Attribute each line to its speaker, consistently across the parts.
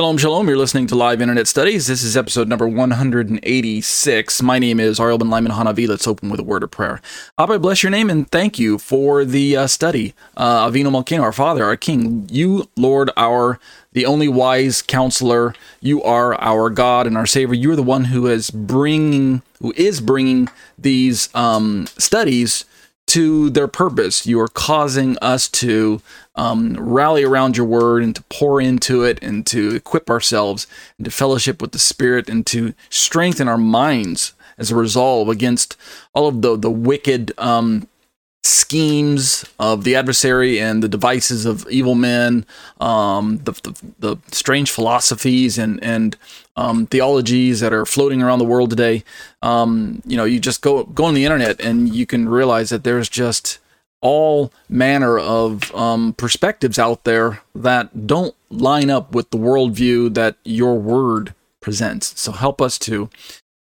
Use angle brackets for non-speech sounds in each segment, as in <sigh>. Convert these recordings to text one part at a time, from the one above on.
Speaker 1: Shalom, shalom. You're listening to Live Internet Studies. This is episode number 186. My name is Ariel Ben Lyman Hanavi. Let's open with a word of prayer. Abba, bless your name and thank you for the uh, study. Uh, Avinu our Father, our King. You, Lord, our the only wise counselor. You are our God and our Savior. You are the one who is bringing, who is bringing these um, studies to their purpose. You are causing us to um, rally around your word and to pour into it and to equip ourselves and to fellowship with the Spirit and to strengthen our minds as a resolve against all of the, the wicked um, schemes of the adversary and the devices of evil men, um, the, the, the, strange philosophies and, and um, theologies that are floating around the world today. Um, you know, you just go, go on the internet and you can realize that there's just all manner of um, perspectives out there that don't line up with the worldview that your word presents. So help us to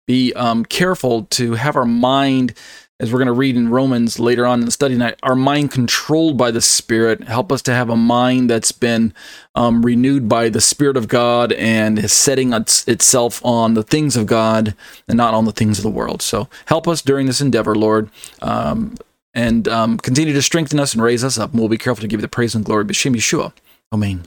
Speaker 1: be um, careful to have our mind as we're going to read in Romans later on in the study night, our mind controlled by the Spirit. Help us to have a mind that's been um, renewed by the Spirit of God and is setting itself on the things of God and not on the things of the world. So help us during this endeavor, Lord, um, and um, continue to strengthen us and raise us up. And we'll be careful to give you the praise and glory. B'Shem Yeshua. Amen.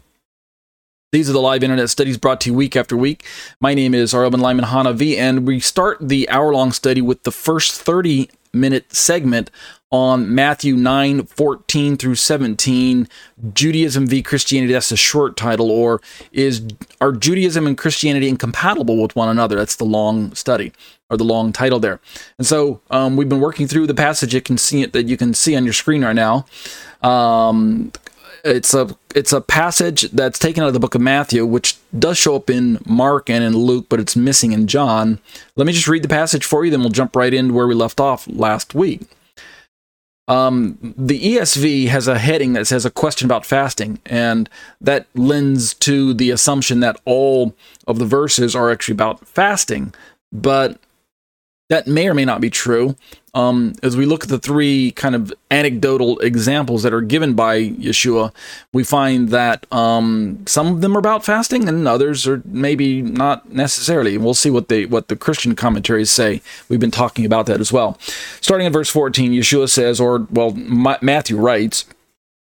Speaker 1: These are the live internet studies brought to you week after week. My name is Arlen Lyman Hanavi, and we start the hour long study with the first 30 minute segment on Matthew 9 14 through 17, Judaism v. Christianity. That's a short title, or is are Judaism and Christianity incompatible with one another? That's the long study or the long title there. And so um, we've been working through the passage. You can see it that you can see on your screen right now. Um, it's a it's a passage that's taken out of the book of Matthew, which does show up in Mark and in Luke, but it's missing in John. Let me just read the passage for you, then we'll jump right into where we left off last week. Um, the ESV has a heading that says a question about fasting, and that lends to the assumption that all of the verses are actually about fasting. But that may or may not be true. Um, as we look at the three kind of anecdotal examples that are given by Yeshua, we find that um, some of them are about fasting, and others are maybe not necessarily. We'll see what they what the Christian commentaries say. We've been talking about that as well. Starting in verse fourteen, Yeshua says, or well, Matthew writes,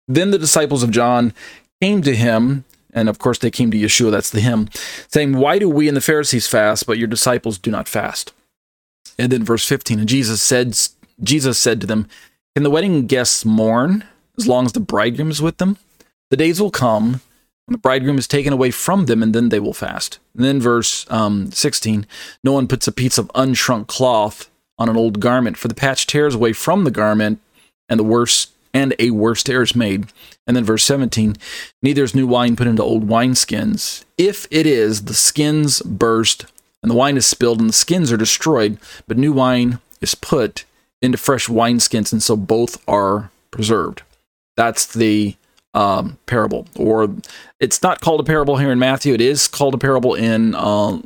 Speaker 1: "Then the disciples of John came to him." And of course, they came to Yeshua, that's the him, saying, Why do we and the Pharisees fast, but your disciples do not fast? And then verse 15, and Jesus said, Jesus said to them, Can the wedding guests mourn as long as the bridegroom is with them? The days will come when the bridegroom is taken away from them, and then they will fast. And then verse um, 16, no one puts a piece of unshrunk cloth on an old garment, for the patch tears away from the garment, and the worse and a worse tear is made. And then verse 17, neither is new wine put into old wineskins. If it is, the skins burst, and the wine is spilled and the skins are destroyed, but new wine is put into fresh wineskins, and so both are preserved. That's the um, parable, or it's not called a parable here in Matthew. It is called a parable in uh,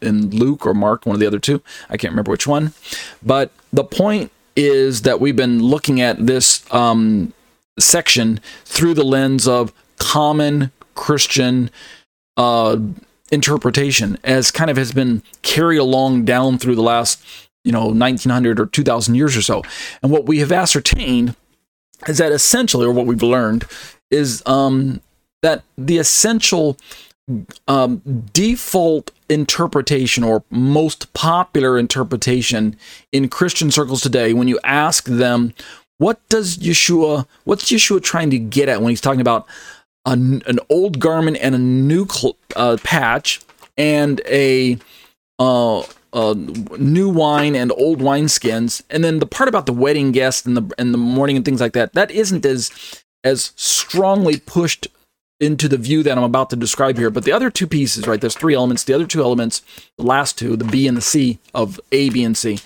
Speaker 1: in Luke or Mark, one of the other two. I can't remember which one. But the point is that we've been looking at this um, section through the lens of common Christian uh, interpretation as kind of has been carried along down through the last you know 1900 or 2000 years or so. And what we have ascertained is that essentially or what we've learned is um, that the essential um, default interpretation or most popular interpretation in christian circles today when you ask them what does yeshua what's yeshua trying to get at when he's talking about a, an old garment and a new cl- uh, patch and a uh, uh, new wine and old wine skins, and then the part about the wedding guest and the and the mourning and things like that that isn't as as strongly pushed into the view that I'm about to describe here. But the other two pieces, right? There's three elements. The other two elements, the last two, the B and the C of A, B, and C,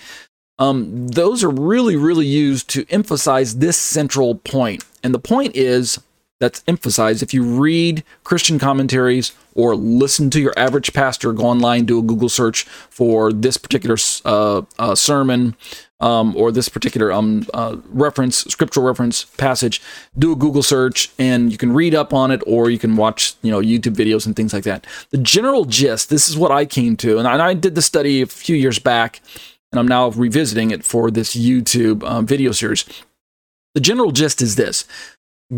Speaker 1: um, those are really, really used to emphasize this central point. And the point is that's emphasized. If you read Christian commentaries or listen to your average pastor, go online, do a Google search for this particular uh, uh, sermon um, or this particular um, uh, reference, scriptural reference passage, do a Google search and you can read up on it or you can watch, you know, YouTube videos and things like that. The general gist, this is what I came to, and I, and I did the study a few years back and I'm now revisiting it for this YouTube um, video series. The general gist is this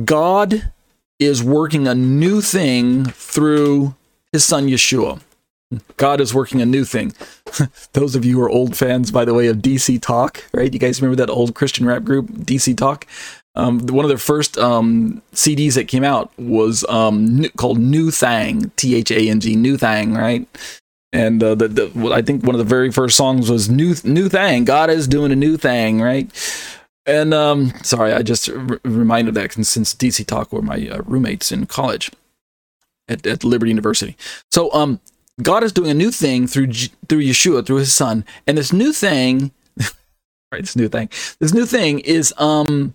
Speaker 1: God is working a new thing through his son Yeshua. God is working a new thing. <laughs> Those of you who are old fans, by the way, of DC Talk, right? You guys remember that old Christian rap group, DC Talk? Um, one of their first um, CDs that came out was um, called Nu Thang, T H A N G, Nu Thang, right? And uh, the, the, I think one of the very first songs was "New New Thang." God is doing a new thing, right? And um, sorry, I just r- reminded that since DC Talk were my uh, roommates in college at, at Liberty University. So um, God is doing a new thing through through Yeshua, through His Son, and this new thing, <laughs> right? This new thing, this new thing is um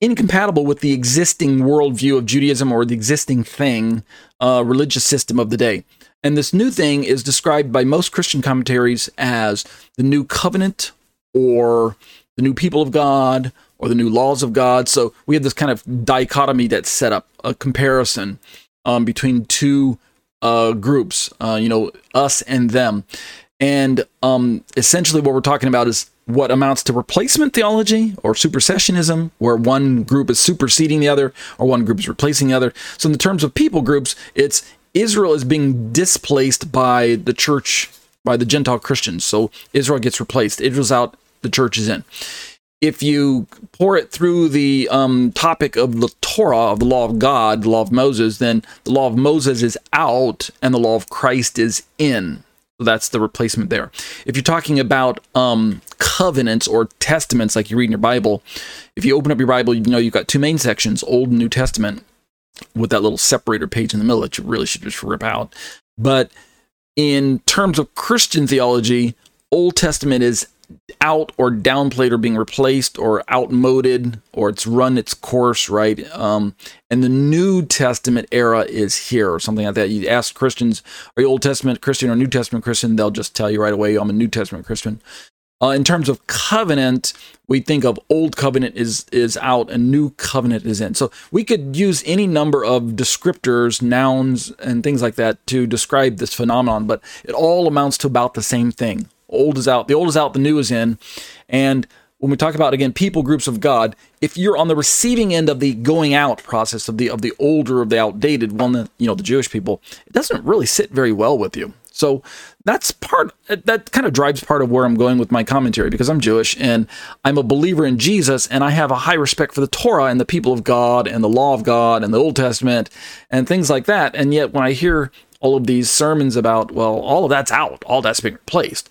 Speaker 1: incompatible with the existing worldview of Judaism or the existing thing, uh, religious system of the day. And this new thing is described by most Christian commentaries as the new covenant or the new people of God or the new laws of God. So we have this kind of dichotomy that's set up, a comparison um, between two uh, groups, uh, you know, us and them. And um, essentially, what we're talking about is what amounts to replacement theology or supersessionism, where one group is superseding the other or one group is replacing the other. So, in the terms of people groups, it's Israel is being displaced by the church, by the Gentile Christians. So Israel gets replaced. Israel's out, the church is in. If you pour it through the um, topic of the Torah, of the law of God, the law of Moses, then the law of Moses is out and the law of Christ is in. So that's the replacement there. If you're talking about um, covenants or testaments, like you read in your Bible, if you open up your Bible, you know you've got two main sections, Old and New Testament with that little separator page in the middle that you really should just rip out. But in terms of Christian theology, Old Testament is out or downplayed or being replaced or outmoded or it's run its course, right? Um, and the New Testament era is here or something like that. You ask Christians, are you Old Testament Christian or New Testament Christian? They'll just tell you right away, I'm a New Testament Christian. Uh, in terms of covenant, we think of old covenant is is out and new covenant is in. So we could use any number of descriptors, nouns, and things like that to describe this phenomenon, but it all amounts to about the same thing. Old is out, the old is out, the new is in, and when we talk about again people groups of God, if you're on the receiving end of the going out process of the of the older of the outdated one, you know the Jewish people, it doesn't really sit very well with you. So that's part that kind of drives part of where I'm going with my commentary because I'm Jewish and I'm a believer in Jesus and I have a high respect for the Torah and the people of God and the law of God and the Old Testament and things like that. And yet when I hear all of these sermons about, well, all of that's out, all that's being replaced.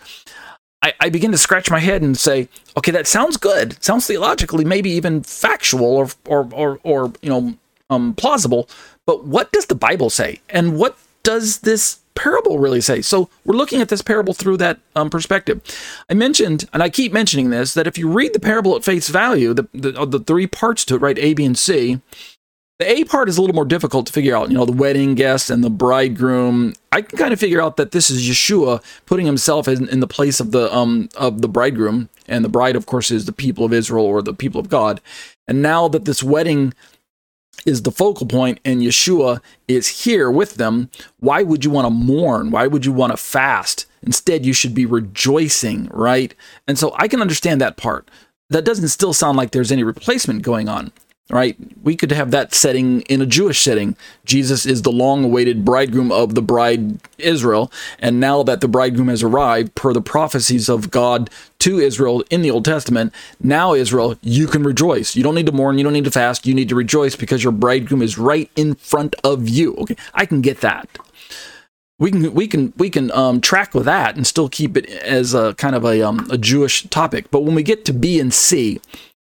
Speaker 1: I, I, begin to scratch my head and say, okay, that sounds good. sounds theologically, maybe even factual or or or, or you know um, plausible. But what does the Bible say? And what does this parable really say? So we're looking at this parable through that um, perspective. I mentioned, and I keep mentioning this, that if you read the parable at face value, the, the, the three parts to it, right, A, B, and C, the A part is a little more difficult to figure out. You know, the wedding guest and the bridegroom. I can kind of figure out that this is Yeshua putting himself in, in the place of the um of the bridegroom, and the bride, of course, is the people of Israel or the people of God. And now that this wedding is the focal point and Yeshua is here with them, why would you want to mourn? Why would you want to fast? Instead, you should be rejoicing, right? And so I can understand that part. That doesn't still sound like there's any replacement going on right? We could have that setting in a Jewish setting. Jesus is the long awaited bridegroom of the bride Israel. And now that the bridegroom has arrived, per the prophecies of God to Israel in the Old Testament, now Israel, you can rejoice. You don't need to mourn. You don't need to fast. You need to rejoice because your bridegroom is right in front of you. Okay, I can get that. We can we can we can um, track with that and still keep it as a kind of a um, a Jewish topic. But when we get to B and C,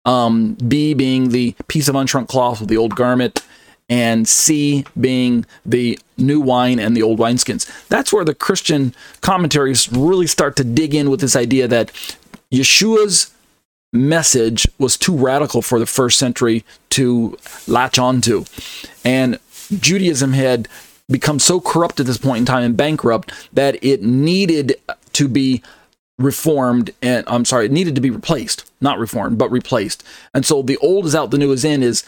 Speaker 1: um, B being the piece of unshrunk cloth with the old garment, and C being the new wine and the old wineskins. That's where the Christian commentaries really start to dig in with this idea that Yeshua's message was too radical for the first century to latch onto. And Judaism had become so corrupt at this point in time and bankrupt that it needed to be reformed and I'm sorry, it needed to be replaced, not reformed, but replaced. And so the old is out, the new is in is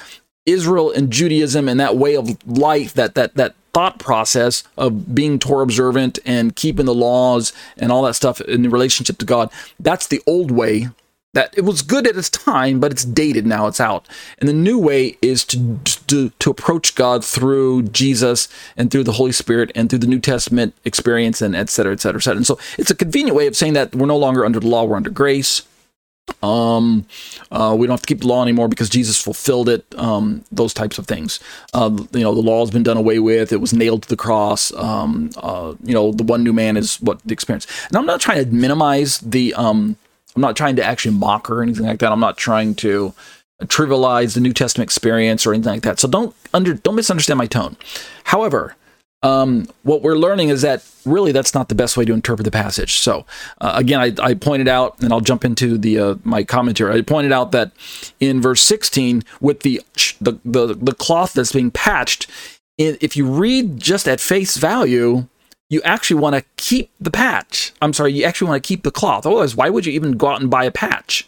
Speaker 1: Israel and Judaism and that way of life, that that that thought process of being Torah observant and keeping the laws and all that stuff in relationship to God. That's the old way that it was good at its time, but it's dated now. It's out, and the new way is to to, to approach God through Jesus and through the Holy Spirit and through the New Testament experience and et cetera, et cetera, et cetera. And so it's a convenient way of saying that we're no longer under the law; we're under grace. Um, uh, we don't have to keep the law anymore because Jesus fulfilled it. Um, those types of things. Uh, you know, the law has been done away with. It was nailed to the cross. Um, uh, you know, the one new man is what the experience. And I'm not trying to minimize the um I'm not trying to actually mock her or anything like that. I'm not trying to trivialize the New Testament experience or anything like that. So don't under don't misunderstand my tone. However, um, what we're learning is that really that's not the best way to interpret the passage. So uh, again, I, I, pointed out, and I'll jump into the uh, my commentary. I pointed out that in verse 16, with the the the, the cloth that's being patched, if you read just at face value, you actually want to keep the patch. I'm sorry, you actually want to keep the cloth. Otherwise, why would you even go out and buy a patch?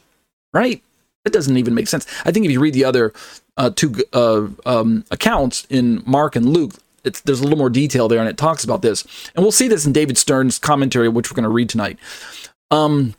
Speaker 1: Right? That doesn't even make sense. I think if you read the other uh, two uh, um, accounts in Mark and Luke, there's a little more detail there, and it talks about this. And we'll see this in David Stern's commentary, which we're going to read tonight. Um,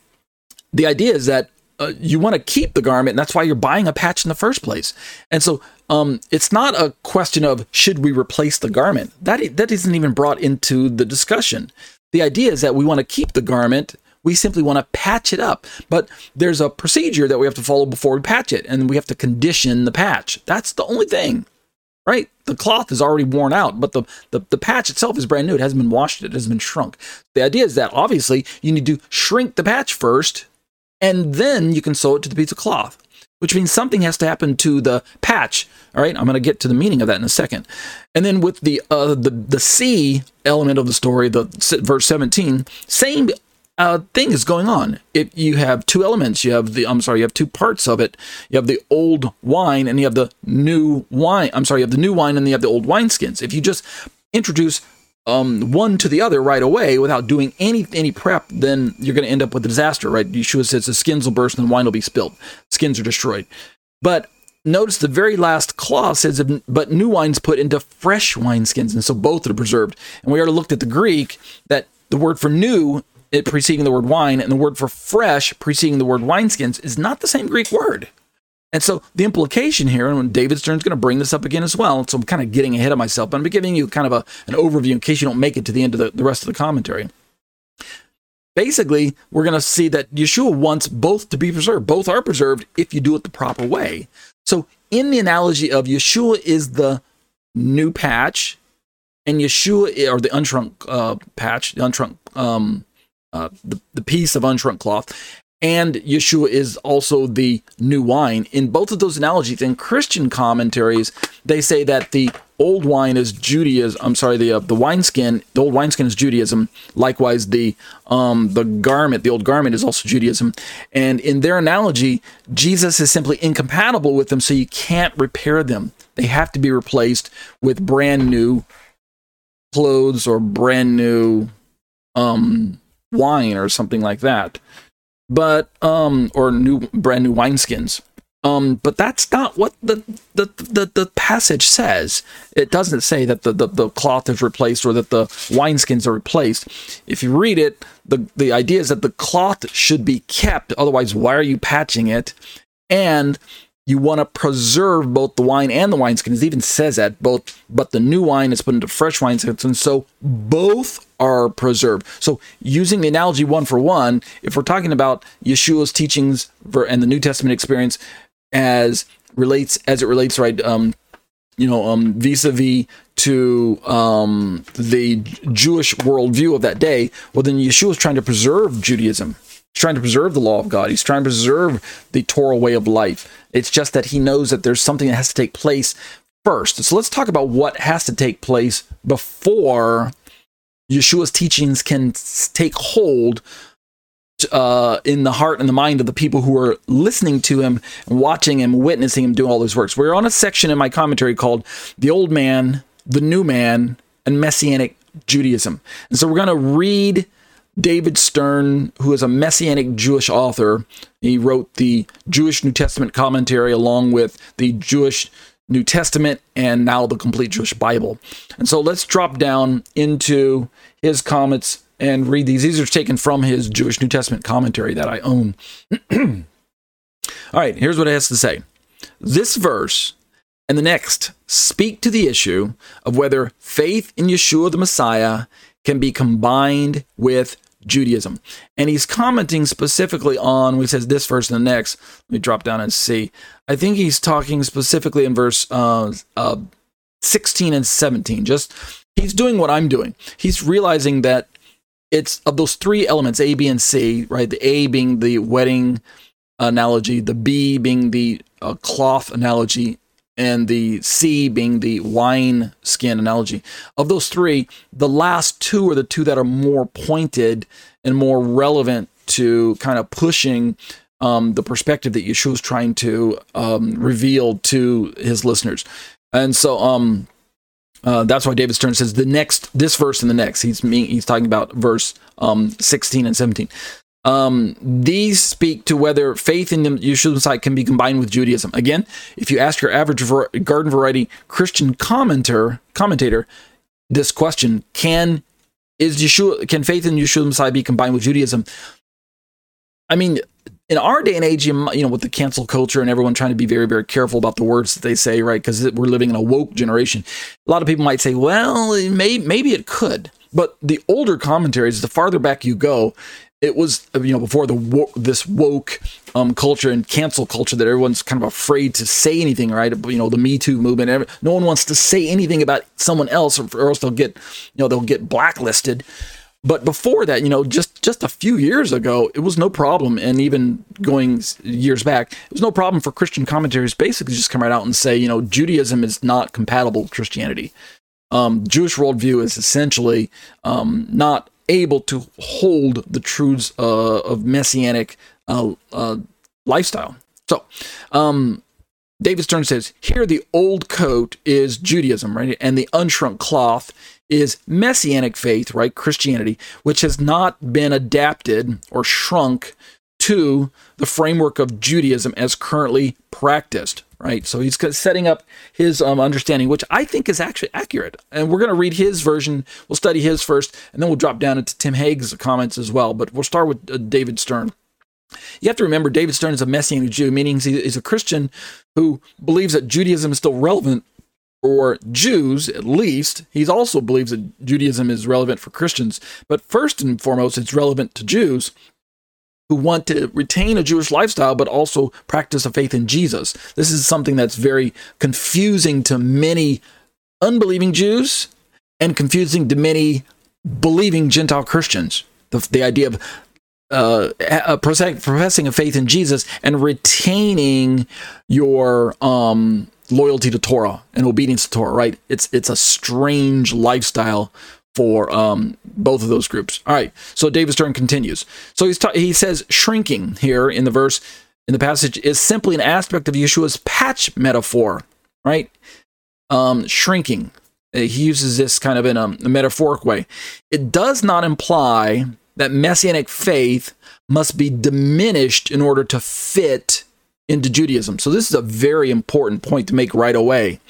Speaker 1: the idea is that uh, you want to keep the garment, and that's why you're buying a patch in the first place. And so um, it's not a question of should we replace the garment. That that isn't even brought into the discussion. The idea is that we want to keep the garment. We simply want to patch it up. But there's a procedure that we have to follow before we patch it, and we have to condition the patch. That's the only thing, right? The cloth is already worn out, but the, the, the patch itself is brand new. It hasn't been washed, it hasn't been shrunk. The idea is that obviously you need to shrink the patch first and then you can sew it to the piece of cloth, which means something has to happen to the patch. All right, I'm going to get to the meaning of that in a second. And then with the uh, the the C element of the story, the verse 17, same uh, thing is going on. If you have two elements, you have the I'm sorry, you have two parts of it. You have the old wine and you have the new wine. I'm sorry, you have the new wine and you have the old wineskins. If you just introduce um, one to the other right away without doing any any prep, then you're going to end up with a disaster, right? Yeshua says the skins will burst and the wine will be spilled. Skins are destroyed. But notice the very last clause says, but new wine's put into fresh wineskins. And so both are preserved. And we already looked at the Greek that the word for new, it preceding the word wine, and the word for fresh preceding the word wineskins is not the same Greek word. And so the implication here, and David Stern's going to bring this up again as well, so I'm kind of getting ahead of myself, but I'm giving you kind of a, an overview in case you don't make it to the end of the, the rest of the commentary. Basically, we're going to see that Yeshua wants both to be preserved. Both are preserved if you do it the proper way. So, in the analogy of Yeshua is the new patch, and Yeshua, or the unshrunk uh, patch, the unshrunk, um, uh, the, the piece of unshrunk cloth, and Yeshua is also the new wine. In both of those analogies, in Christian commentaries, they say that the old wine is Judaism. I'm sorry, the uh, the wineskin, the old wineskin is Judaism. Likewise, the um, the garment, the old garment, is also Judaism. And in their analogy, Jesus is simply incompatible with them, so you can't repair them. They have to be replaced with brand new clothes or brand new um, wine or something like that but um or new brand new wineskins. Um but that's not what the the the, the passage says. It doesn't say that the, the the cloth is replaced or that the wineskins are replaced. If you read it the the idea is that the cloth should be kept. Otherwise why are you patching it? And you want to preserve both the wine and the wineskins. It even says that both, but the new wine is put into fresh wineskins, and so both are preserved. So, using the analogy one for one, if we're talking about Yeshua's teachings and the New Testament experience as relates as it relates, right? Um, you know, um, vis-a-vis to um, the Jewish worldview of that day. Well, then Yeshua is trying to preserve Judaism He's trying to preserve the law of God. He's trying to preserve the Torah way of life. It's just that he knows that there's something that has to take place first. So let's talk about what has to take place before Yeshua's teachings can take hold uh, in the heart and the mind of the people who are listening to him, watching him, witnessing him do all those works. We're on a section in my commentary called "The Old Man, the New Man, and Messianic Judaism," and so we're going to read David Stern, who is a Messianic Jewish author. He wrote the Jewish New Testament commentary along with the Jewish New Testament and now the complete Jewish Bible. And so let's drop down into his comments and read these. These are taken from his Jewish New Testament commentary that I own. <clears throat> All right, here's what it has to say. This verse and the next speak to the issue of whether faith in Yeshua the Messiah can be combined with Judaism. And he's commenting specifically on, we says this verse and the next. Let me drop down and see. I think he's talking specifically in verse uh, uh, 16 and 17. Just he's doing what I'm doing. He's realizing that it's of those three elements, A, B, and C, right? The A being the wedding analogy, the B being the uh, cloth analogy, and the C being the wine skin analogy. Of those three, the last two are the two that are more pointed and more relevant to kind of pushing um, the perspective that Yeshua is trying to um, reveal to his listeners. And so um, uh, that's why David Stern says the next, this verse and the next. He's he's talking about verse um, 16 and 17. Um, these speak to whether faith in the Yeshua Messiah can be combined with Judaism. Again, if you ask your average ver- garden variety Christian commenter commentator this question, can is Yeshua can faith in Yeshua Messiah be combined with Judaism? I mean, in our day and age, you know, with the cancel culture and everyone trying to be very, very careful about the words that they say, right? Because we're living in a woke generation. A lot of people might say, well, may, maybe it could. But the older commentaries, the farther back you go, it was you know before the this woke um, culture and cancel culture that everyone's kind of afraid to say anything right? You know the me too movement no one wants to say anything about someone else or, or else they'll get you know they'll get blacklisted. But before that you know just just a few years ago it was no problem. And even going years back it was no problem for christian commentaries basically just come right out and say you know judaism is not compatible with christianity. Um, Jewish worldview is essentially um, not able to hold the truths uh, of messianic uh, uh, lifestyle. So, um, David Stern says here the old coat is Judaism, right? And the unshrunk cloth is messianic faith, right? Christianity, which has not been adapted or shrunk to the framework of Judaism as currently practiced, right? So he's setting up his um, understanding, which I think is actually accurate. And we're going to read his version. We'll study his first, and then we'll drop down into Tim Hegg's comments as well. But we'll start with uh, David Stern. You have to remember, David Stern is a Messianic Jew, meaning he's a Christian who believes that Judaism is still relevant for Jews, at least. He also believes that Judaism is relevant for Christians. But first and foremost, it's relevant to Jews who want to retain a Jewish lifestyle but also practice a faith in Jesus. This is something that's very confusing to many unbelieving Jews and confusing to many believing Gentile Christians. The, the idea of uh, professing a faith in Jesus and retaining your um, loyalty to Torah and obedience to Torah, right? It's it's a strange lifestyle for um, both of those groups. All right, so David Stern continues. So he's ta- he says shrinking here in the verse in the passage is simply an aspect of Yeshua's patch metaphor, right? Um, shrinking. Uh, he uses this kind of in a, a metaphoric way. It does not imply that messianic faith must be diminished in order to fit into Judaism. So this is a very important point to make right away.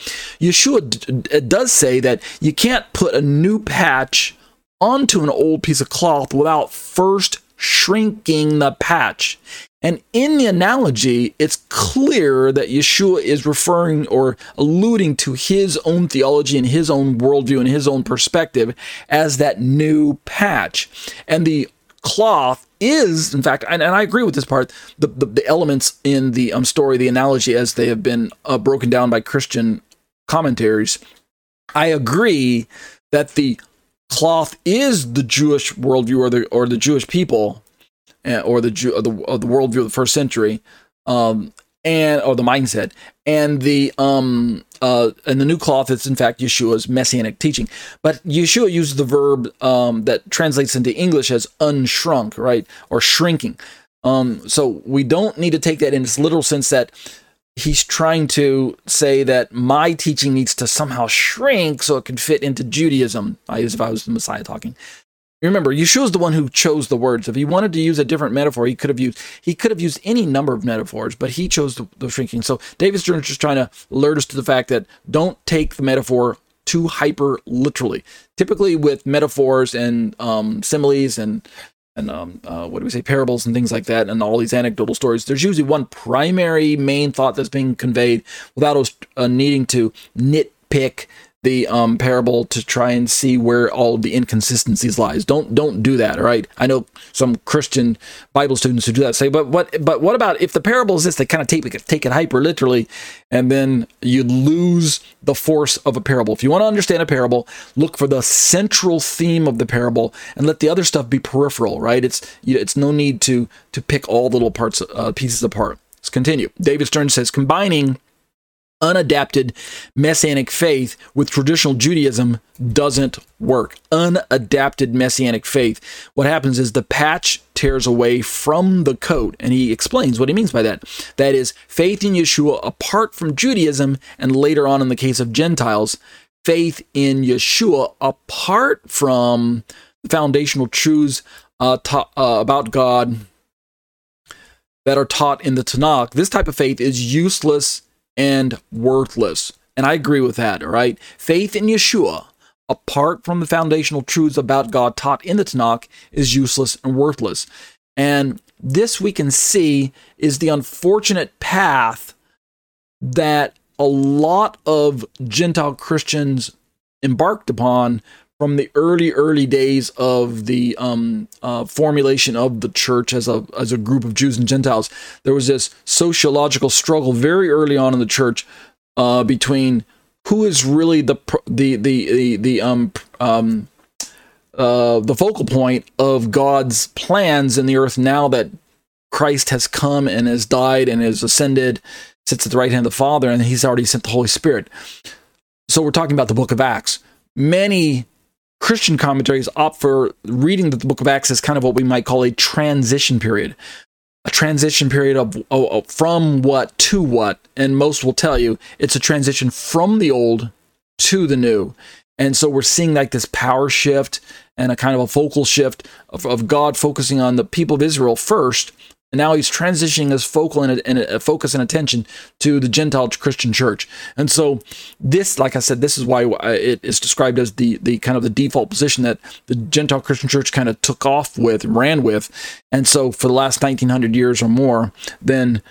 Speaker 1: Yeshua d- does say that you can't put a new patch onto an old piece of cloth without first shrinking the patch. And in the analogy, it's clear that Yeshua is referring or alluding to his own theology and his own worldview and his own perspective as that new patch. And the cloth is, in fact, and, and I agree with this part, the, the, the elements in the um, story, the analogy as they have been uh, broken down by Christian commentaries. I agree that the cloth is the Jewish worldview or the or the Jewish people, uh, or the Jew, or the, or the worldview of the first century. Um, and or the mindset and the um uh and the new cloth is in fact Yeshua's messianic teaching. But Yeshua uses the verb um that translates into English as unshrunk, right? Or shrinking. Um so we don't need to take that in its literal sense that he's trying to say that my teaching needs to somehow shrink so it can fit into Judaism, I as if I was the Messiah talking. Remember, Yeshua is the one who chose the words. If he wanted to use a different metaphor, he could have used he could have used any number of metaphors, but he chose the, the shrinking. So David Stern is just trying to alert us to the fact that don't take the metaphor too hyper literally. Typically, with metaphors and um, similes and and um, uh, what do we say, parables and things like that, and all these anecdotal stories. There's usually one primary main thought that's being conveyed without us uh, needing to nitpick the um, parable to try and see where all the inconsistencies lies. Don't don't do that. Right? I know some Christian Bible students who do that say, but what but what about if the parable is this? They kind of take it take it hyper literally, and then you lose the force of a parable. If you want to understand a parable, look for the central theme of the parable and let the other stuff be peripheral. Right? It's you know, it's no need to to pick all the little parts uh, pieces apart. Let's continue. David Stern says combining unadapted messianic faith with traditional Judaism doesn't work. Unadapted messianic faith. What happens is the patch tears away from the coat, and he explains what he means by that. That is, faith in Yeshua apart from Judaism, and later on in the case of Gentiles, faith in Yeshua apart from foundational truths uh, ta- uh, about God that are taught in the Tanakh. This type of faith is useless and worthless. And I agree with that, all right? Faith in Yeshua, apart from the foundational truths about God taught in the Tanakh, is useless and worthless. And this we can see is the unfortunate path that a lot of Gentile Christians embarked upon from the early early days of the um, uh, formulation of the church as a as a group of Jews and Gentiles, there was this sociological struggle very early on in the church uh, between who is really the the the the, the um um uh, the focal point of God's plans in the earth now that Christ has come and has died and has ascended, sits at the right hand of the Father, and He's already sent the Holy Spirit. So we're talking about the Book of Acts. Many Christian commentaries opt for reading the book of Acts as kind of what we might call a transition period. A transition period of, from what to what, and most will tell you it's a transition from the old to the new. And so we're seeing like this power shift and a kind of a focal shift of, of God focusing on the people of Israel first, and now he's transitioning his focal and, and uh, focus and attention to the Gentile Christian church. And so this, like I said, this is why it is described as the the kind of the default position that the Gentile Christian church kind of took off with, ran with. And so for the last 1900 years or more, then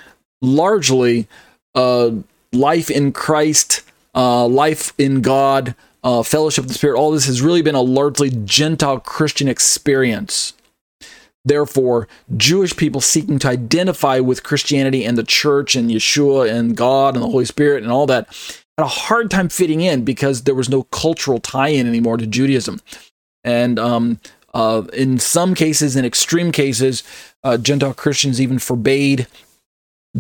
Speaker 1: largely uh, life in Christ, uh, life in God, uh, fellowship of the Spirit, all this has really been a largely Gentile Christian experience. Therefore, Jewish people seeking to identify with Christianity and the church and Yeshua and God and the Holy Spirit and all that had a hard time fitting in because there was no cultural tie in anymore to Judaism. And um, uh, in some cases, in extreme cases, uh, Gentile Christians even forbade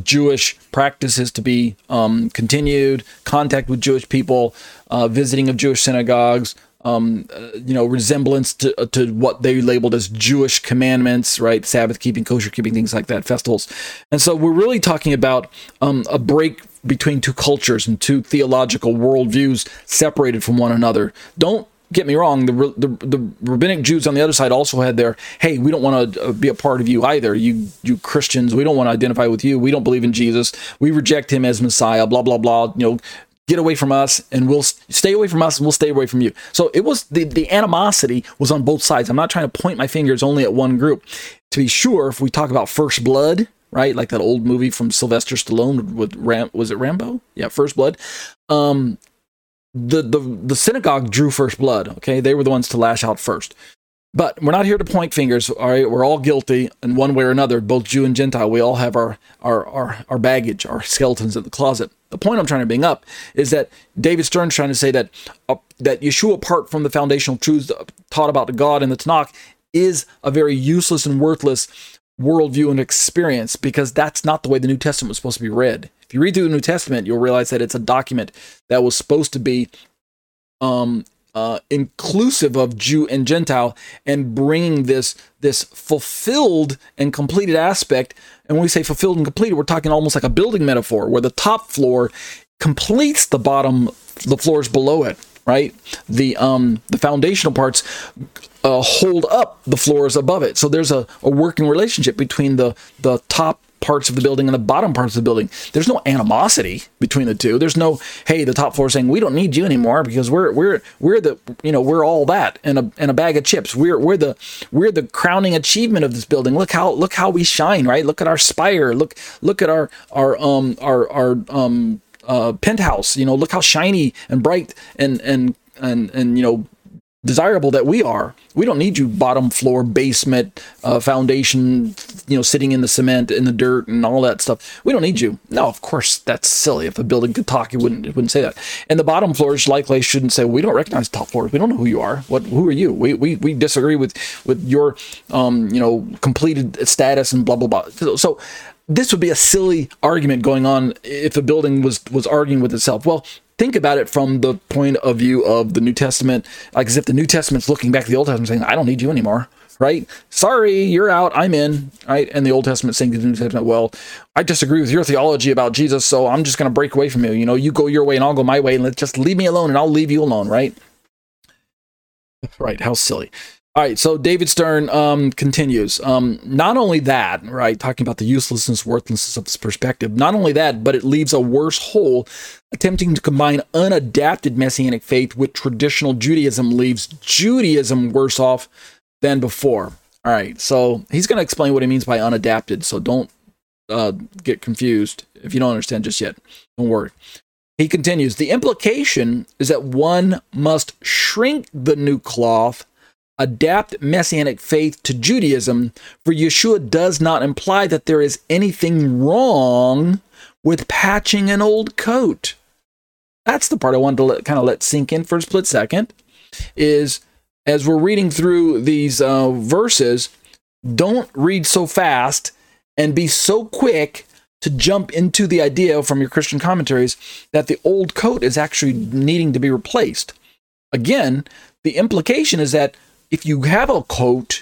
Speaker 1: Jewish practices to be um, continued, contact with Jewish people, uh, visiting of Jewish synagogues, um, uh, you know, resemblance to uh, to what they labeled as Jewish commandments, right? Sabbath keeping, kosher keeping, things like that, festivals. And so we're really talking about um, a break between two cultures and two theological worldviews separated from one another. Don't get me wrong, the, the, the rabbinic Jews on the other side also had their, hey, we don't want to uh, be a part of you either. You you Christians, we don't want to identify with you. We don't believe in Jesus. We reject him as Messiah. Blah blah blah. You know, get away from us and we'll stay away from us and we'll stay away from you. So it was the, the animosity was on both sides. I'm not trying to point my fingers only at one group. To be sure, if we talk about First Blood, right, like that old movie from Sylvester Stallone with Ram, was it Rambo? Yeah, First Blood. Um, the the the synagogue drew First Blood. Okay, they were the ones to lash out first. But we're not here to point fingers. All right, we're all guilty in one way or another, both Jew and Gentile. We all have our our our, our baggage, our skeletons in the closet. The point I'm trying to bring up is that David Stern's trying to say that uh, that Yeshua, apart from the foundational truths taught about God in the Tanakh, is a very useless and worthless worldview and experience because that's not the way the New Testament was supposed to be read. If you read through the New Testament, you'll realize that it's a document that was supposed to be um, uh, inclusive of Jew and Gentile and bringing this this fulfilled and completed aspect. And when we say fulfilled and completed, we're talking almost like a building metaphor, where the top floor completes the bottom, the floors below it. Right, the um the foundational parts uh, hold up the floors above it. So there's a, a working relationship between the the top parts of the building and the bottom parts of the building. There's no animosity between the two. There's no hey, the top floor saying we don't need you anymore because we're we're we're the you know we're all that and a and a bag of chips. We're we're the we're the crowning achievement of this building. Look how look how we shine, right? Look at our spire. Look look at our our um our our um uh penthouse. You know, look how shiny and bright and and and and you know desirable that we are. We don't need you bottom floor, basement, uh, foundation, you know, sitting in the cement, in the dirt, and all that stuff. We don't need you. No, of course, that's silly. If a building could talk, it wouldn't it wouldn't say that. And the bottom floors likely shouldn't say, "We don't recognize top floors. We don't know who you are. What? Who are you? We we, we disagree with with your um you know completed status and blah blah blah." So, so this would be a silly argument going on if a building was was arguing with itself. Well, think about it from the point of view of the New Testament, like as if the New Testament's looking back to the Old Testament saying, I don't need you anymore, right? Sorry, you're out, I'm in, right? And the Old Testament saying to the New Testament, well, I disagree with your theology about Jesus, so I'm just going to break away from you. You know, you go your way and I'll go my way, and let just leave me alone and I'll leave you alone, right? Right, how silly. All right, so David Stern um, continues. Um, not only that, right, talking about the uselessness, worthlessness of this perspective, not only that, but it leaves a worse hole. Attempting to combine unadapted messianic faith with traditional Judaism leaves Judaism worse off than before. All right, so he's going to explain what he means by unadapted, so don't uh, get confused if you don't understand just yet. Don't worry. He continues The implication is that one must shrink the new cloth adapt messianic faith to Judaism, for Yeshua does not imply that there is anything wrong with patching an old coat. That's the part I wanted to let, kind of let sink in for a split second. Is as we're reading through these uh, verses, don't read so fast and be so quick to jump into the idea from your Christian commentaries that the old coat is actually needing to be replaced. Again, the implication is that if you have a coat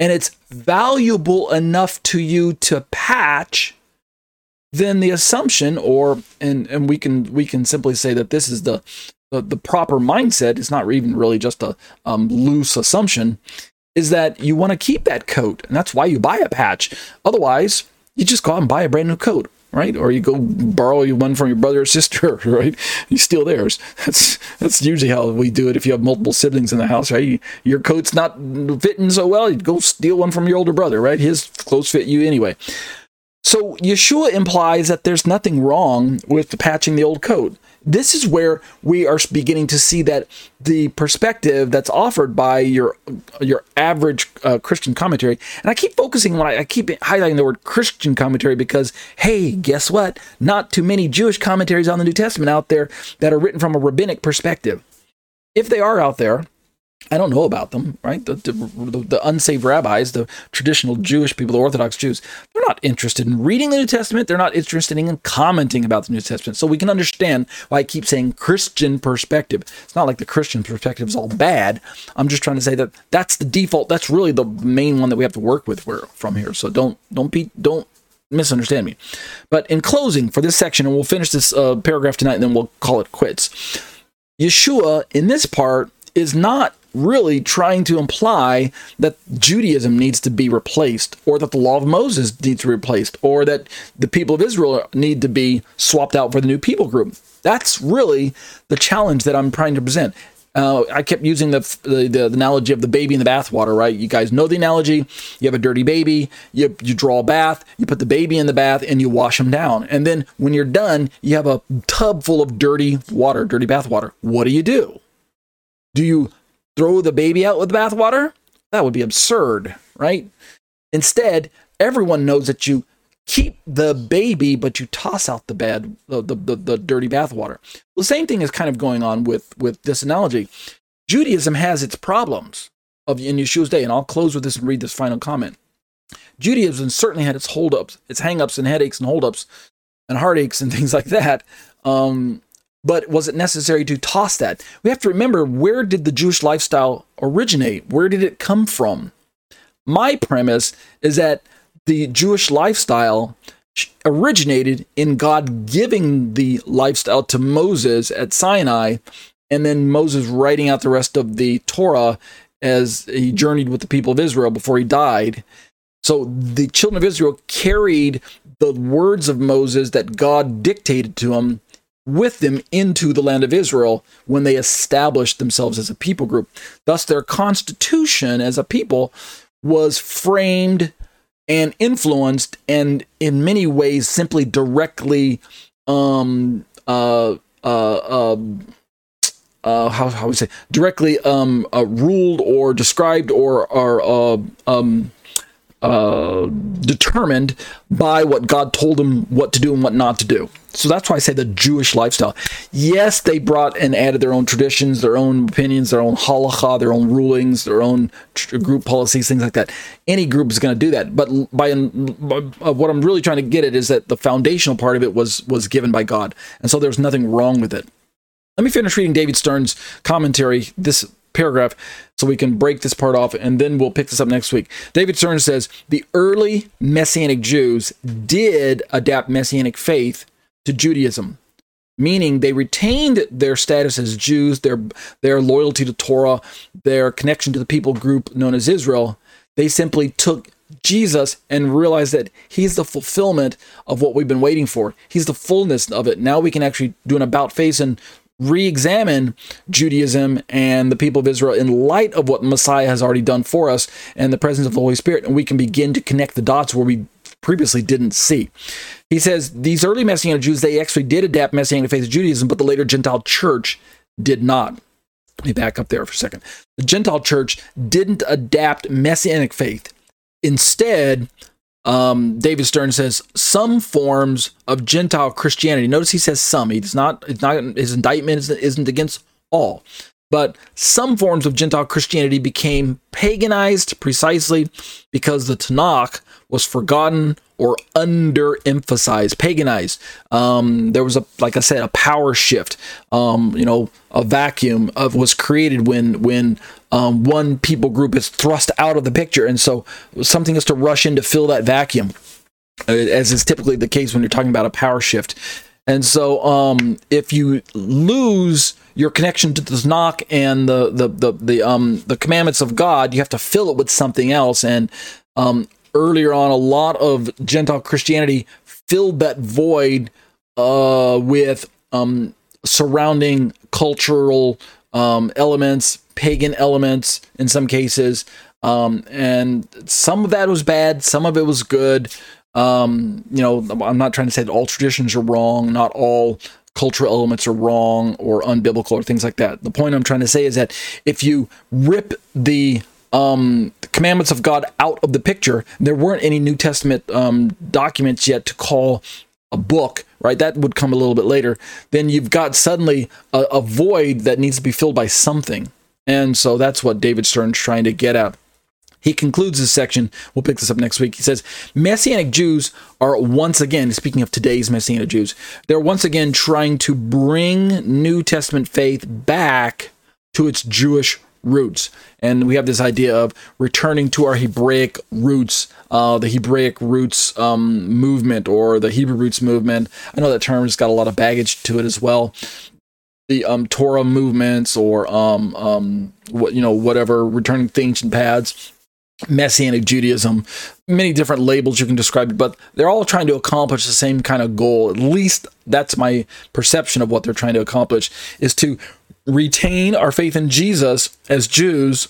Speaker 1: and it's valuable enough to you to patch, then the assumption, or and and we can we can simply say that this is the the, the proper mindset. It's not even really just a um, loose assumption. Is that you want to keep that coat, and that's why you buy a patch. Otherwise, you just go out and buy a brand new coat right? Or you go borrow one from your brother or sister, <laughs> right? You steal theirs. That's that's usually how we do it. If you have multiple siblings in the house, right? your coat's not fitting so well, you go steal one from your older brother, right? His clothes fit you anyway. So Yeshua implies that there's nothing wrong with patching the old coat this is where we are beginning to see that the perspective that's offered by your your average uh, Christian commentary, and I keep focusing when I, I, keep highlighting the word Christian commentary because hey, guess what? Not too many Jewish commentaries on the New Testament out there that are written from a rabbinic perspective. If they are out there, I don't know about them, right? The, the, the, unsaved rabbis, the traditional Jewish people, the Orthodox Jews, they're not interested in reading the New Testament. They're not interested in commenting about the New Testament. So we can understand why I keep saying Christian perspective. It's not like the Christian perspective is all bad. I'm just trying to say that that's the default. That's really the main one that we have to work with from here. So don't don't be don't misunderstand me. But in closing for this section, and we'll finish this uh, paragraph tonight, and then we'll call it quits. Yeshua in this part is not really trying to imply that Judaism needs to be replaced, or that the law of Moses needs to be replaced, or that the people of Israel need to be swapped out for the new people group. That's really the challenge that I'm trying to present. Uh, I kept using the, the, the analogy of the baby in the bathwater, right? You guys know the analogy. You have a dirty baby, you you draw a bath, you put the baby in the bath, and you wash them down. And then when you're done, you have a tub full of dirty water, dirty bathwater. What do you do? Do you throw the baby out with the bathwater? That would be absurd, right? Instead, everyone knows that you keep the baby, but you toss out the bad, the, the, the, the dirty bathwater. The same thing is kind of going on with, with this analogy. Judaism has its problems of in Yeshua's day, and I'll close with this and read this final comment. Judaism certainly had its holdups, its hangups and headaches and holdups and heartaches and <laughs> things like that. Um, but was it necessary to toss that? We have to remember where did the Jewish lifestyle originate? Where did it come from? My premise is that the Jewish lifestyle originated in God giving the lifestyle to Moses at Sinai, and then Moses writing out the rest of the Torah as he journeyed with the people of Israel before he died. So the children of Israel carried the words of Moses that God dictated to them with them into the land of Israel when they established themselves as a people group. Thus, their constitution as a people was framed and influenced, and in many ways, simply directly, um, uh, uh, um, uh, how how would say directly um, uh, ruled or described or or uh, um, uh, determined by what God told them what to do and what not to do. So that's why I say the Jewish lifestyle. Yes, they brought and added their own traditions, their own opinions, their own halacha, their own rulings, their own group policies, things like that. Any group is going to do that. But by, by uh, what I'm really trying to get at is that the foundational part of it was was given by God, and so there's nothing wrong with it. Let me finish reading David Stern's commentary. This paragraph so we can break this part off and then we'll pick this up next week. David Stern says the early Messianic Jews did adapt Messianic faith to Judaism, meaning they retained their status as Jews, their their loyalty to Torah, their connection to the people group known as Israel. They simply took Jesus and realized that he's the fulfillment of what we've been waiting for. He's the fullness of it. Now we can actually do an about face and re-examine Judaism and the people of Israel in light of what Messiah has already done for us and the presence of the Holy Spirit, and we can begin to connect the dots where we previously didn't see. He says these early Messianic Jews they actually did adapt Messianic faith to Judaism, but the later Gentile church did not. Let me back up there for a second. The Gentile church didn't adapt Messianic faith. Instead, um, David Stern says some forms of Gentile Christianity. Notice he says some. He's not. It's not. His indictment isn't, against all, but some forms of Gentile Christianity became paganized precisely because the Tanakh was forgotten or underemphasized, paganized. Um, there was a, like I said, a power shift. Um, you know, a vacuum of was created when when um, one people group is thrust out of the picture, and so something has to rush in to fill that vacuum, uh, as is typically the case when you're talking about a power shift. And so, um, if you lose your connection to Tanakh and the the the the um the commandments of God, you have to fill it with something else. And um, earlier on, a lot of Gentile Christianity filled that void uh, with um, surrounding cultural um, elements, pagan elements in some cases. Um, and some of that was bad, some of it was good. Um, you know, I'm not trying to say that all traditions are wrong, not all cultural elements are wrong or unbiblical or things like that. The point I'm trying to say is that if you rip the um, commandments of God out of the picture. There weren't any New Testament um, documents yet to call a book, right? That would come a little bit later. Then you've got suddenly a, a void that needs to be filled by something. And so that's what David Stern's trying to get at. He concludes this section. We'll pick this up next week. He says, Messianic Jews are once again, speaking of today's Messianic Jews, they're once again trying to bring New Testament faith back to its Jewish roots. And we have this idea of returning to our Hebraic roots, uh, the Hebraic roots um, movement or the Hebrew roots movement. I know that term's got a lot of baggage to it as well. The um, Torah movements or um, um, what you know whatever returning to ancient paths. Messianic Judaism, many different labels you can describe but they're all trying to accomplish the same kind of goal. At least that's my perception of what they're trying to accomplish is to retain our faith in Jesus as Jews,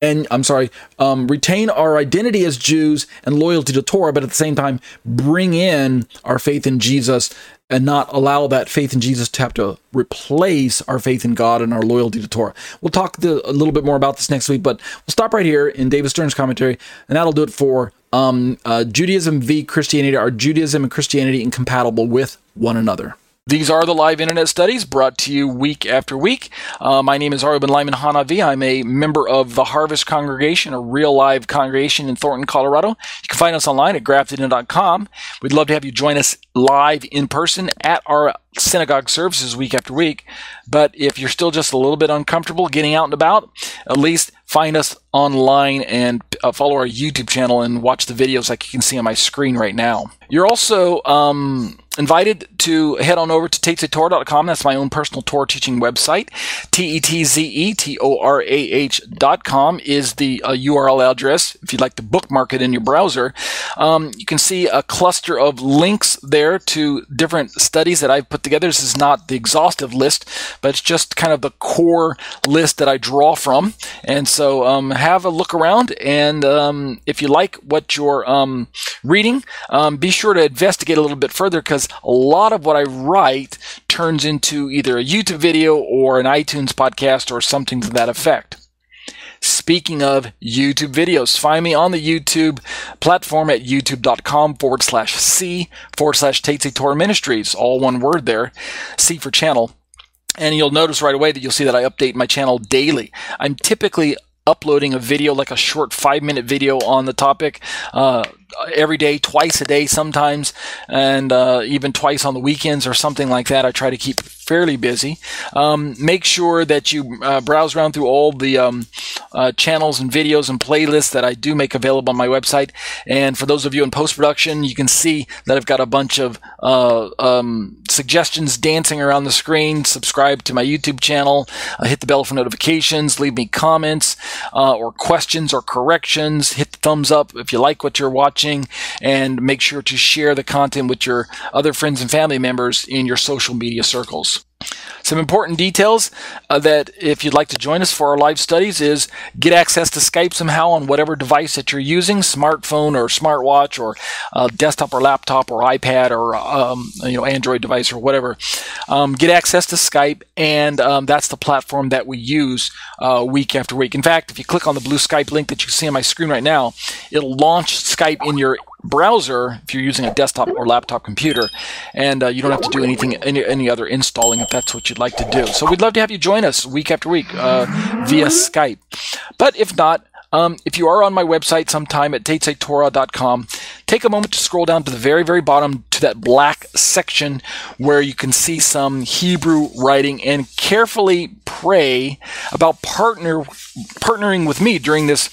Speaker 1: and I'm sorry, um, retain our identity as Jews and loyalty to Torah, but at the same time bring in our faith in Jesus and not allow that faith in Jesus to have to replace our faith in God and our loyalty to Torah. We'll talk the, a little bit more about this next week, but we'll stop right here in David Stern's commentary, and that'll do it for um, uh, Judaism v Christianity. Are Judaism and Christianity incompatible with one another? These are the live internet studies brought to you week after week. Uh, my name is Ari Ben Lyman Hanavi. I'm a member of the Harvest Congregation, a real live congregation in Thornton, Colorado. You can find us online at graftedin.com. We'd love to have you join us live in person at our synagogue services week after week. But if you're still just a little bit uncomfortable getting out and about, at least find us online and uh, follow our YouTube channel and watch the videos like you can see on my screen right now. You're also um, invited to head on over to tetzetorah.com. That's my own personal Torah teaching website. T-E-T-Z-E-T-O-R-A-H.com is the uh, URL address if you'd like to bookmark it in your browser. Um, you can see a cluster of links there to different studies that I've put together. This is not the exhaustive list, but it's just kind of the core list that I draw from. And so um, have a look around. And um, if you like what you're um, reading, um, be sure to investigate a little bit further because a lot of what I write turns into either a YouTube video or an iTunes podcast or something to that effect. Speaking of YouTube videos, find me on the YouTube platform at youtube.com forward slash C forward slash Tetze Torah Ministries, all one word there, C for channel. And you'll notice right away that you'll see that I update my channel daily. I'm typically uploading a video, like a short five minute video on the topic. Uh, every day, twice a day sometimes, and uh, even twice on the weekends or something like that. I try to keep fairly busy. Um, make sure that you uh, browse around through all the um, uh, channels and videos and playlists that I do make available on my website. And for those of you in post production, you can see that I've got a bunch of uh, um, suggestions dancing around the screen. Subscribe to my YouTube channel, uh, hit the bell for notifications, leave me comments uh, or questions or corrections. Hit the thumbs up if you like what you're watching, and make sure to share the content with your other friends and family members in your social media circles. Some important details uh, that if you'd like to join us for our live studies is get access to Skype somehow on whatever device that you're using, smartphone or smartwatch or uh, desktop or laptop or iPad or um, you know Android device or whatever. Um, get access to Skype, and um, that's the platform that we use uh, week after week. In fact, if you click on the blue Skype link that you see on my screen right now, it'll launch Skype in your browser if you're using a desktop or laptop computer, and uh, you don't have to do anything any, any other installing if that's what you'd like to do. So we'd love to have you join us week after week uh, via Skype. But if not, um, if you are on my website sometime at tetzetorah.com, take a moment to scroll down to the very, very bottom to that black section where you can see some Hebrew writing and carefully pray about partner partnering with me during this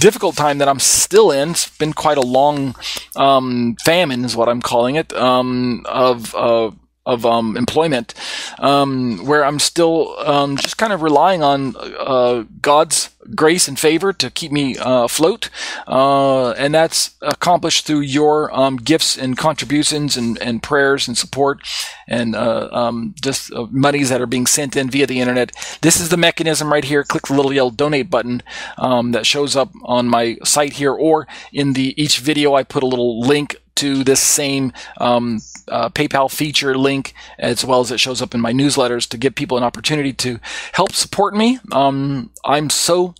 Speaker 1: difficult time that I'm still in. It's been quite a long um, famine, is what I'm calling it, um, of. Uh, of um, employment, um, where I'm still um, just kind of relying on uh, God's grace and favor to keep me uh, afloat, uh, and that's accomplished through your um, gifts and contributions and, and prayers and support, and uh, um, just uh, monies that are being sent in via the internet. This is the mechanism right here. Click the little yellow donate button that shows up on my site here, or in the each video I put a little link to this same um, uh, PayPal feature link, as well as it shows up in my newsletters to give people an opportunity to help support me. Um, I'm so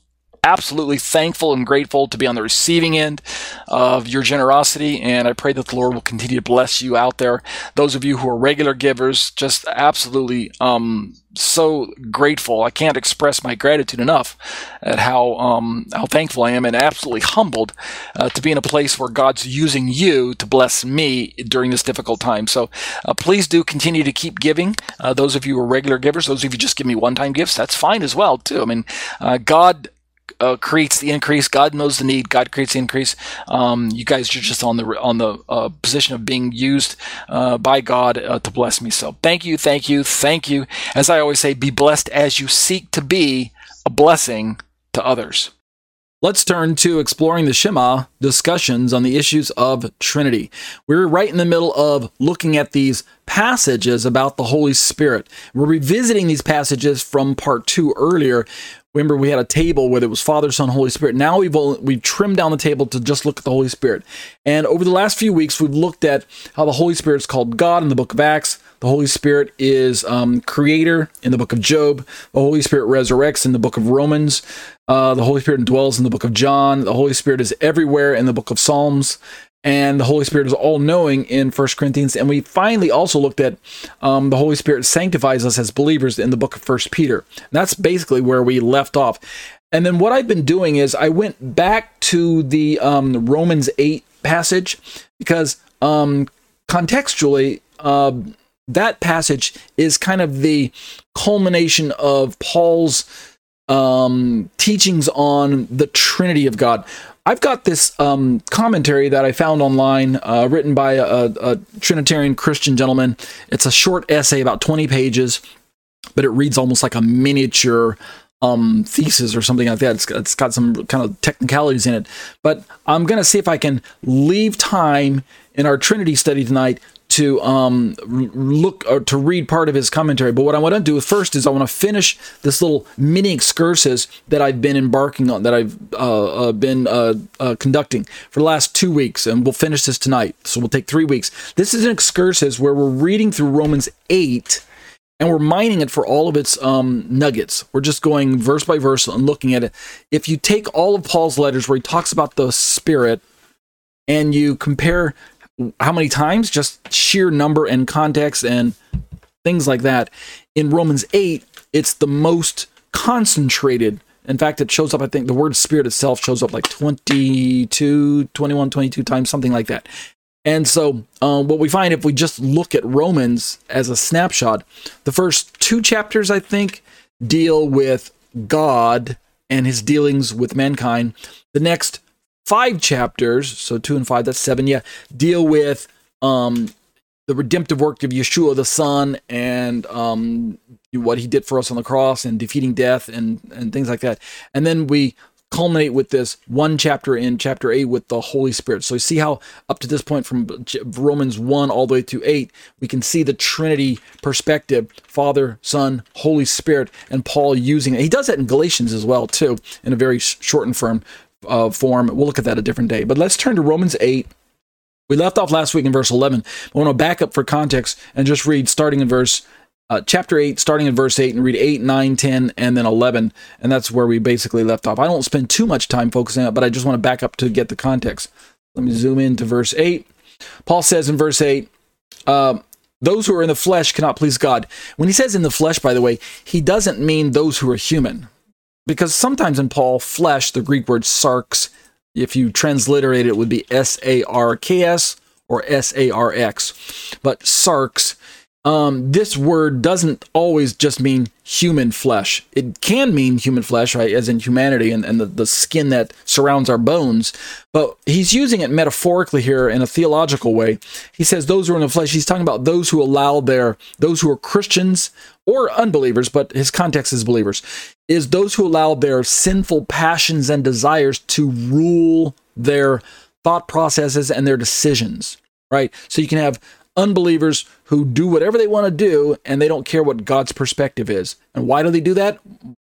Speaker 1: absolutely thankful and grateful to be on the receiving end of your generosity. And I pray that the Lord will continue to bless you out there. Those of you who are regular givers, just absolutely um, so grateful. I can't express my gratitude enough at how um, how thankful I am and absolutely humbled uh, to be in a place where God's using you to bless me during this difficult time. So uh, please do continue to keep giving. Uh, those of you who are regular givers, those of you just give me one-time gifts, that's fine as well too. I mean, uh, God uh, creates the increase. God knows the need. God creates the increase. Um, you guys are just on the on the uh, position of being used uh, by God uh, to bless me. So thank you, thank you, thank you. As I always say, be blessed as you seek to be a blessing to others. Let's turn to exploring the Shema discussions on the issues of Trinity. We're right in the middle of looking at these passages about the Holy Spirit. We're revisiting these passages from part two earlier, Remember, we had a table where it was Father, Son, Holy Spirit. Now we've we've trimmed down the table to just look at the Holy Spirit. And over the last few weeks, we've looked at how the Holy Spirit is called God in the Book of Acts. The Holy Spirit is um, Creator in the Book of Job. The Holy Spirit resurrects in the Book of Romans. Uh, the Holy Spirit dwells in the Book of John. The Holy Spirit is everywhere in the Book of Psalms. And the Holy Spirit is all knowing in First Corinthians. And we finally also looked at um, the Holy Spirit sanctifies us as believers in the book of First Peter. And that's basically where we left off. And then what I've been doing is I went back to the um, Romans 8 passage because um, contextually, uh, that passage is kind of the culmination of Paul's um, teachings on the Trinity of God. I've got this um, commentary that I found online, uh, written by a, a, Trinitarian Christian gentleman. It's a short essay, about 20 pages, but it reads almost like a miniature um, thesis or something like that. It's, it's got some kind of technicalities in it. But I'm going to see if I can leave time in our Trinity study tonight to um, look or to read part of his commentary. But what I want to do first is I want to finish this little mini excursus that I've been embarking on, that I've uh, uh, been uh, uh, conducting for the last two weeks, and we'll finish this tonight. So we'll take three weeks. This is an excursus where we're reading through Romans eight. And we're mining it for all of its um, nuggets. We're just going verse by verse and looking at it. If you take all of Paul's letters where he talks about the Spirit and you compare how many times, just sheer number and context and things like that. In Romans 8, it's the most concentrated. In fact, it shows up, I think the word spirit itself shows up like 22, 21, 22 times, something like that. And so, um, what we find if we just look at Romans as a snapshot, the first two chapters, I think, deal with God and his dealings with mankind. The next five chapters, so two and five, that's seven, yeah, deal with um, the redemptive work of Yeshua the Son and um, what he did for us on the cross and defeating death and, and things like that. And then we culminate with this one chapter in chapter 8 with the Holy Spirit. So you see how up to this point from Romans 1 all the way to 8, we can see the Trinity perspective, Father, Son, Holy Spirit, and Paul using it. He does that in Galatians as well too, in a very short and firm uh, form. We'll look at that a different day. But let's turn to Romans 8. We left off last week in verse 11. I want to back up for context and just read starting in verse uh, chapter 8, starting in verse 8, and read 8, 9, 10, and then 11. And that's where we basically left off. I don't spend too much time focusing on it, but I just want to back up to get the context. Let me zoom in to verse 8. Paul says in verse 8, uh, those who are in the flesh cannot please God. When he says in the flesh, by the way, he doesn't mean those who are human because sometimes in Paul, flesh, the Greek word sarx, if you transliterate it, would be S A R K S or S A R X. But sarx um, this word doesn't always just mean human flesh. It can mean human flesh, right, as in humanity and, and the, the skin that surrounds our bones. But he's using it metaphorically here in a theological way. He says those who are in the flesh, he's talking about those who allow their, those who are Christians or unbelievers, but his context is believers, is those who allow their sinful passions and desires to rule their thought processes and their decisions, right? So you can have unbelievers who do whatever they want to do and they don't care what God's perspective is. And why do they do that?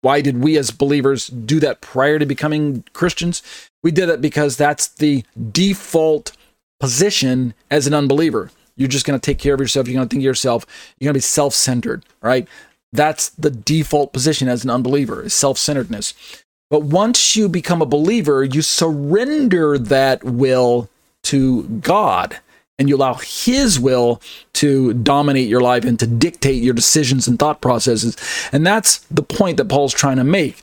Speaker 1: Why did we as believers do that prior to becoming Christians? We did it because that's the default position as an unbeliever. You're just going to take care of yourself. You're going to think of yourself. You're going to be self centered, right? That's the default position as an unbeliever, self centeredness. But once you become a believer, you surrender that will to God and you allow his will to dominate your life and to dictate your decisions and thought processes. And that's the point that Paul's trying to make.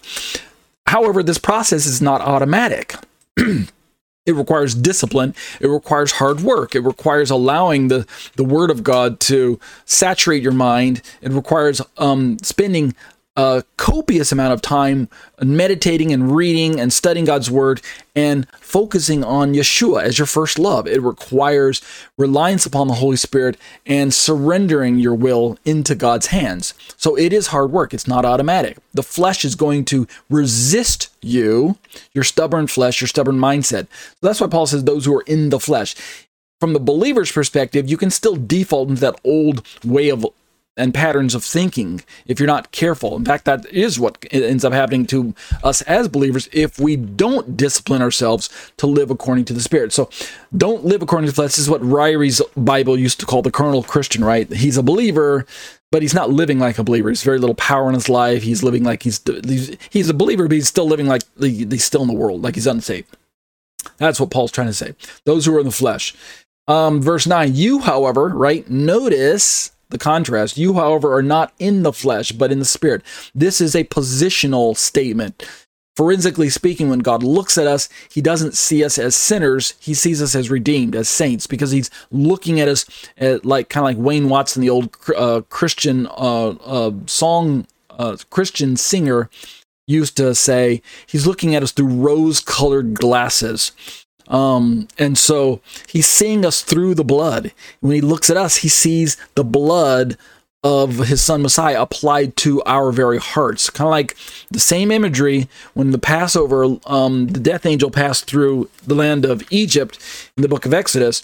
Speaker 1: However, this process is not automatic. <clears throat> it requires discipline. It requires hard work. It requires allowing the the word of god to saturate your mind. It requires um, spending a copious amount of time meditating and reading and studying God's word and focusing on Yeshua as your first love. It requires reliance upon the Holy Spirit and surrendering your will into God's hands. So it is hard work, it's not automatic. The flesh is going to resist you, your stubborn flesh, your stubborn mindset. So that's why Paul says those who are in the flesh from the believer's perspective, you can still default into that old way of and patterns of thinking if you're not careful. In fact, that is what ends up happening to us as believers if we don't discipline ourselves to live according to the Spirit. So don't live according to the flesh. This is what Ryrie's Bible used to call the carnal Christian, right? He's a believer, but he's not living like a believer. He's very little power in his life. He's living like he's he's, a believer, but he's still living like he's still in the world, like he's unsaved. That's what Paul's trying to say. Those who are in the flesh. Um, verse 9, you, however, right? Notice the contrast. You, however, are not in the flesh, but in the spirit. This is a positional statement. Forensically speaking, when God looks at us, he doesn't see us as sinners. He sees us as redeemed, as saints, because he's looking at us at like kind of like Wayne Watson, the old uh, Christian uh, uh, song, uh, Christian singer used to say. He's looking at us through rose colored glasses. Um, and so he's seeing us through the blood. When he looks at us, he sees the blood of his son Messiah applied to our very hearts. Kind of like the same imagery when the Passover, um, the death angel passed through the land of Egypt in the book of Exodus.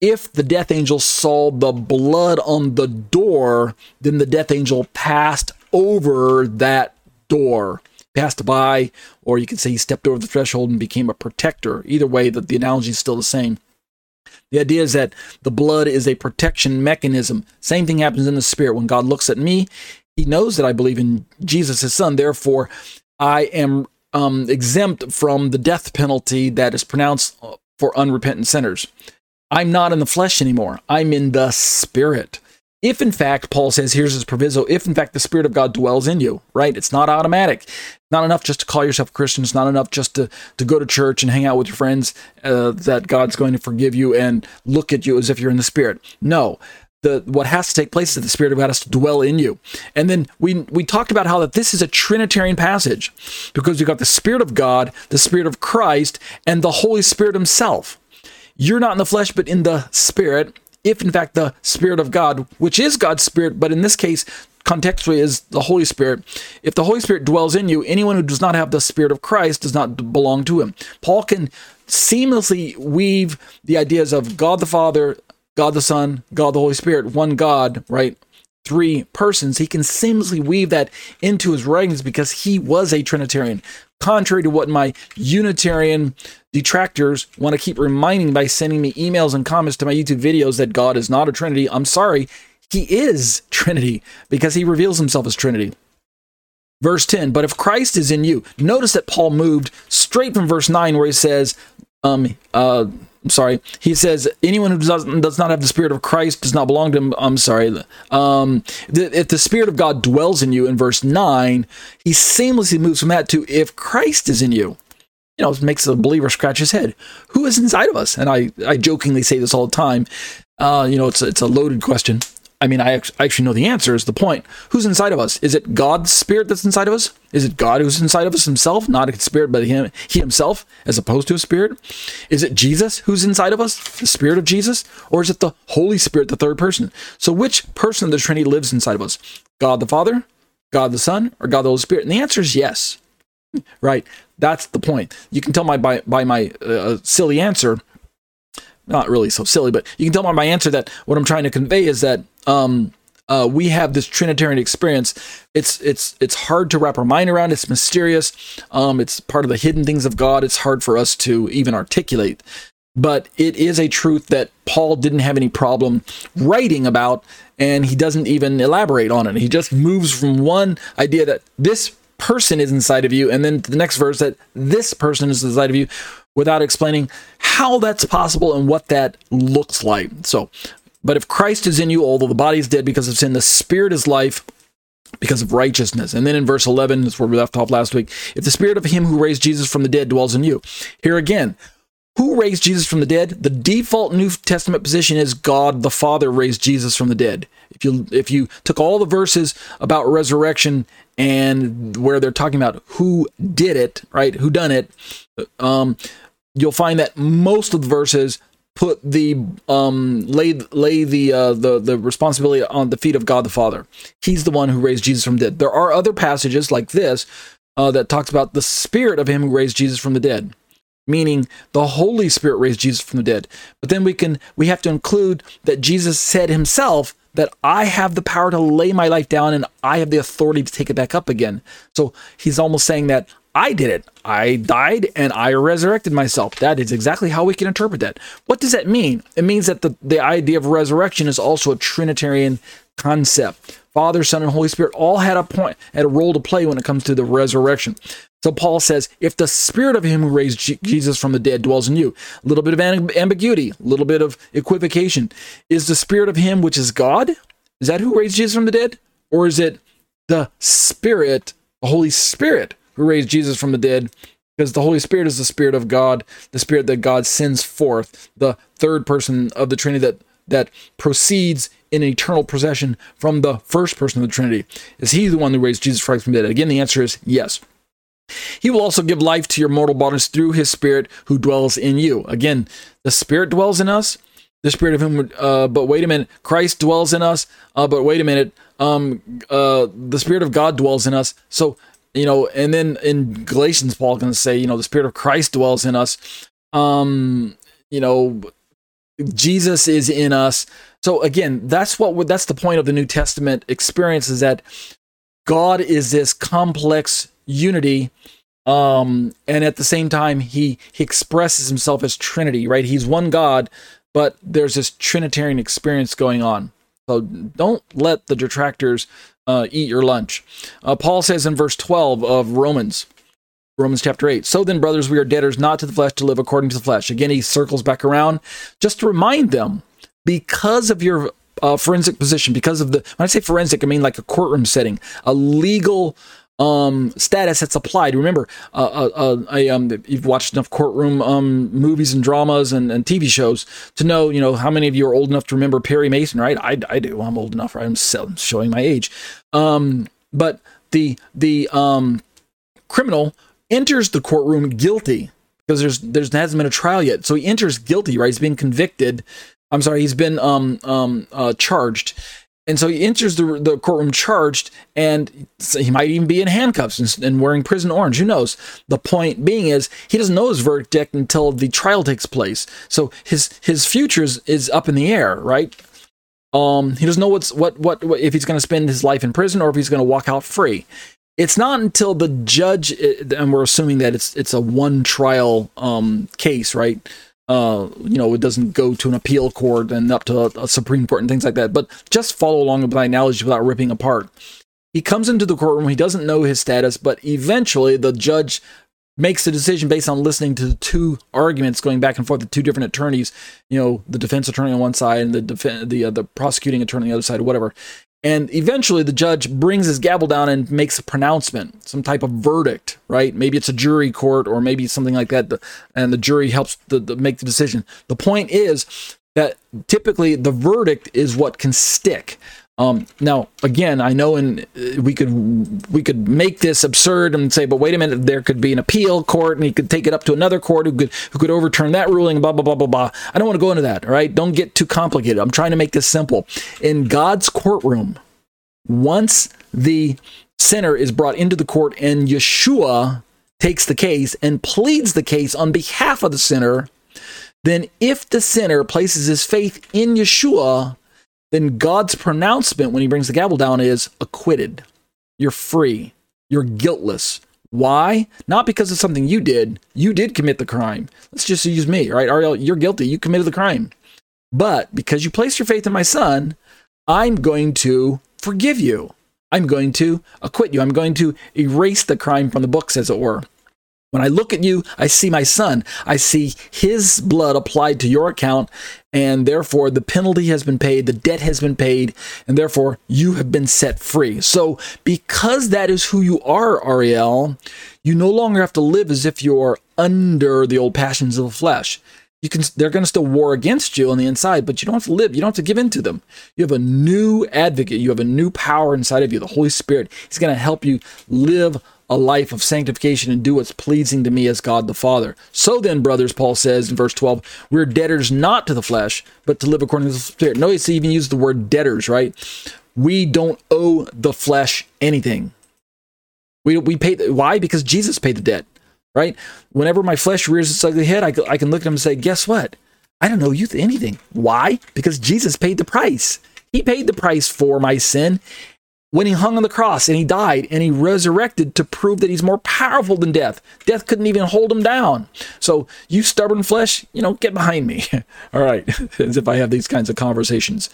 Speaker 1: If the death angel saw the blood on the door, then the death angel passed over that door, passed by, or you could say he stepped over the threshold and became a protector. Either way, the, the analogy is still the same. The idea is that the blood is a protection mechanism. Same thing happens in the spirit. When God looks at me, he knows that I believe in Jesus, his son. Therefore, I am um, exempt from the death penalty that is pronounced uh, for unrepentant sinners. I'm not in the flesh anymore. I'm in the spirit. If in fact, Paul says, here's his proviso, if in fact the Spirit of God dwells in you, right? It's not automatic. Not enough just to call yourself a Christian. It's not enough just to, to go to church and hang out with your friends uh, that God's going to forgive you and look at you as if you're in the Spirit. No. The, what has to take place is that the Spirit of God has to dwell in you. And then we we talked about how that this is a Trinitarian passage because you've got the Spirit of God, the Spirit of Christ, and the Holy Spirit Himself. You're not in the flesh, but in the Spirit if in fact the Spirit of God, which is God's Spirit, but in this case, contextually is the Holy Spirit, if the Holy Spirit dwells in you, anyone who does not have the Spirit of Christ does not belong to him. Paul can seamlessly weave the ideas of God the Father, God the Son, God the Holy Spirit, one God, right? Three persons. He can seamlessly weave that into his writings because he was a Trinitarian contrary to what my Unitarian detractors want to keep reminding by sending me emails and comments to my YouTube videos that God is not a Trinity. I'm sorry, he is Trinity because he reveals himself as Trinity. Verse 10, but if Christ is in you, notice that Paul moved straight from verse 9 where he says, um, uh, I'm sorry. He says anyone who does, does not have the Spirit of Christ does not belong to him. I'm sorry. Um, if the Spirit of God dwells in you in verse 9, he seamlessly moves from that to if Christ is in you. You know, it makes the believer scratch his head. Who is inside of us? And I, I jokingly say this all the time. Uh, you know, it's it's a loaded question. I mean, I actually know the answer is the point. Who's inside of us? Is it God's spirit that's inside of us? Is it God who's inside of us himself, not a spirit, but him, he himself, as opposed to a spirit? Is it Jesus who's inside of us, the spirit of Jesus? Or is it the Holy Spirit, the third person? So which person of the Trinity lives inside of us? God the Father, God the Son, or God the Holy Spirit? And the answer is yes. Right? That's the point. You can tell my by, by my uh, silly answer not really so silly, but you can tell by my answer that what I'm trying to convey is that um, uh, we have this Trinitarian experience. It's it's it's hard to wrap our mind around. It's mysterious. Um, it's part of the hidden things of God. It's hard for us to even articulate. But it is a truth that Paul didn't have any problem writing about, and he doesn't even elaborate on it. He just moves from one idea that this person is inside of you, and then the next verse that this person is inside of you, without explaining how that's possible and what that looks like. So, but if Christ is in you, although the body is dead because of sin, the spirit is life because of righteousness. And then in verse 11, that's where we left off last week. If the spirit of him who raised Jesus from the dead dwells in you. Here again, who raised Jesus from the dead? The default New Testament position is God the Father raised Jesus from the dead. If you if you took all the verses about resurrection and where they're talking about who did it, right? Who done it? Um, you'll find that most of the verses put the um lay lay the uh the the responsibility on the feet of God the Father. He's the one who raised Jesus from the dead. There are other passages like this uh, that talks about the spirit of him who raised Jesus from the dead meaning the holy spirit raised jesus from the dead but then we can we have to include that jesus said himself that i have the power to lay my life down and i have the authority to take it back up again so he's almost saying that I did it. I died and I resurrected myself. That is exactly how we can interpret that. What does that mean? It means that the, the idea of resurrection is also a Trinitarian concept. Father, Son, and Holy Spirit all had a point, had a role to play when it comes to the resurrection. So Paul says, if the spirit of him who raised Jesus from the dead dwells in you, a little bit of ambiguity, a little bit of equivocation, is the spirit of him which is God? Is that who raised Jesus from the dead? Or is it the spirit, the Holy Spirit, who raised Jesus from the dead? Because the Holy Spirit is the spirit of God, the spirit that God sends forth, the third person of the Trinity that that proceeds in eternal procession from the first person of the Trinity. Is he the one who raised Jesus Christ from the dead? Again, the answer is yes. He will also give life to your mortal bodies through his spirit who dwells in you. Again, the spirit dwells in us. The spirit of him, uh, but wait a minute, Christ dwells in us. Uh, but wait a minute, um, uh, the spirit of God dwells in us. So you know, and then in Galatians, Paul can say, you know, the spirit of Christ dwells in us. Um, you know, Jesus is in us. So again, that's what that's the point of the New Testament experience is that God is this complex unity um and at the same time he he expresses himself as trinity right? He's one god but there's this trinitarian experience going on. So don't let the detractors uh, eat your lunch. Uh, paul says in verse 12 of romans Romans chapter 8. So then, brothers, we are debtors not to the flesh to live according to the flesh. Again, he circles back around just to remind them because of your uh, forensic position, because of the, when I say forensic, I mean like a courtroom setting, a legal um, status that's applied. Remember, uh, uh, uh, I, um, you've watched enough courtroom um, movies and dramas and, and, TV shows to know, you know, how many of you are old enough to remember Perry Mason, right? I, I do. I'm old enough, right? I'm showing my age. Um, but the the um, criminal enters the courtroom guilty because there's there's hasn't been a trial yet. So he enters guilty, right? He's been convicted. I'm sorry, he's been um um uh, charged. And so he enters the, the courtroom charged, and he might even be in handcuffs and, and, wearing prison orange. Who knows? The point being is he doesn't know his verdict until the trial takes place. So his his future is, is up in the air, right? Um, he doesn't know what's what, what what if he's going to spend his life in prison or if he's going to walk out free it's not until the judge and we're assuming that it's it's a one trial um, case right? Uh, you know it doesn't go to an appeal court and up to a, a, supreme court and things like that. But just follow along with my analogy without ripping apart. He comes into the courtroom he doesn't know his status but eventually the judge makes a decision based on listening to the two arguments going back and forth with two different attorneys you know the defense attorney on one side and the def- the uh, the prosecuting attorney on the other side whatever and eventually the judge brings his gavel down and makes a pronouncement, some type of verdict, right? Maybe it's a jury court or maybe something like that. And the jury helps to, to make the decision. The point is that typically the verdict is what can stick. Um, now, again, I know, and uh, we could we could make this absurd and say, but wait a minute, there could be an appeal court, and he could take it up to another court who could who could overturn that ruling. Blah blah blah blah blah. I don't want to go into that. All right, don't get too complicated. I'm trying to make this simple. In God's courtroom, once the sinner is brought into the court and Yeshua takes the case and pleads the case on behalf of the sinner, then if the sinner places his faith in Yeshua then God's pronouncement when he brings the gavel down is acquitted. You're free. You're guiltless. Why? Not because of something you did. You did commit the crime. Let's just use me, right? Ariel, you're guilty. You committed the crime. But because you placed your faith in my son, I'm going to forgive you. I'm going to acquit you. I'm going to erase the crime from the books, as it were. When I look at you, I see my son. I see his blood applied to your account, and therefore the penalty has been paid, the debt has been paid, and therefore you have been set free. So, because that is who you are, Ariel, you no longer have to live as if you're under the old passions of the flesh. You can they're going to still war against you on the inside, but you don't have to live, you don't have to give in to them. You have a new advocate, you have a new power inside of you, the Holy Spirit. He's going to help you live a life of sanctification and do what's pleasing to me as God the Father. So then, brothers, Paul says in verse 12, we're debtors not to the flesh, but to live according to the Spirit. Notice he even used the word debtors, right? We don't owe the flesh anything. We, we pay, why? Because Jesus paid the debt, right? Whenever my flesh rears its ugly head, I, I can look at him and say, guess what? I don't owe you anything. Why? Because Jesus paid the price. He paid the price for my sin, when he hung on the cross and he died and he resurrected to prove that he's more powerful than death. Death couldn't even hold him down. So, you stubborn flesh, you know, get behind me. <laughs> All right, <laughs> as if I have these kinds of conversations.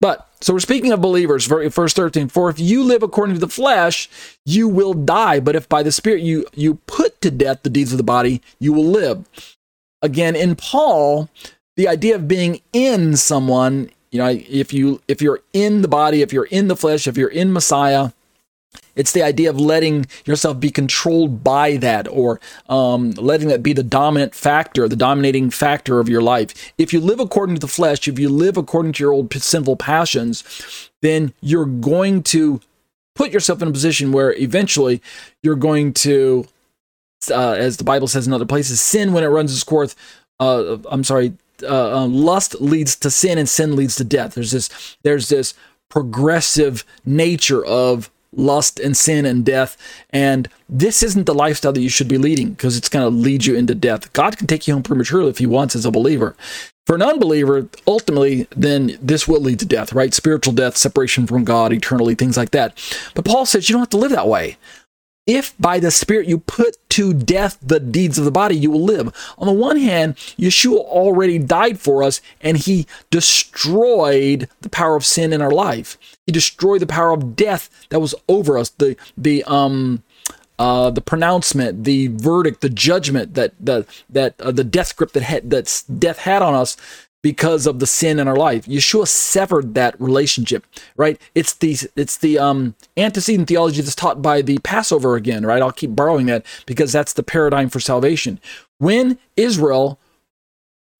Speaker 1: But so we're speaking of believers, verse 13. For if you live according to the flesh, you will die. But if by the Spirit you you put to death the deeds of the body, you will live. Again, in Paul, the idea of being in someone, you know, if you if you're in the body, if you're in the flesh, if you're in Messiah, it's the idea of letting yourself be controlled by that or um, letting that be the dominant factor, the dominating factor of your life. If you live according to the flesh, if you live according to your old sinful passions, then you're going to put yourself in a position where eventually you're going to, uh, as the Bible says in other places, sin when it runs its course. Uh, I'm sorry, uh, um, lust leads to sin and sin leads to death. There's this, there's this progressive nature of lust and sin and death. And this isn't the lifestyle that you should be leading because it's going to lead you into death. God can take you home prematurely if he wants as a believer. For an unbeliever, ultimately, then this will lead to death, right? Spiritual death, separation from God eternally, things like that. But Paul says you don't have to live that way. If by the Spirit you put to death the deeds of the body, you will live. On the one hand, Yeshua already died for us and he destroyed the power of sin in our life. He destroyed the power of death that was over us, the, the, um, uh, the pronouncement, the verdict, the judgment that the that uh, the death grip that had, that death had on us because of the sin in our life. Yeshua severed that relationship, right? It's the it's the um, antecedent theology that's taught by the Passover again, right? I'll keep borrowing that because that's the paradigm for salvation. When Israel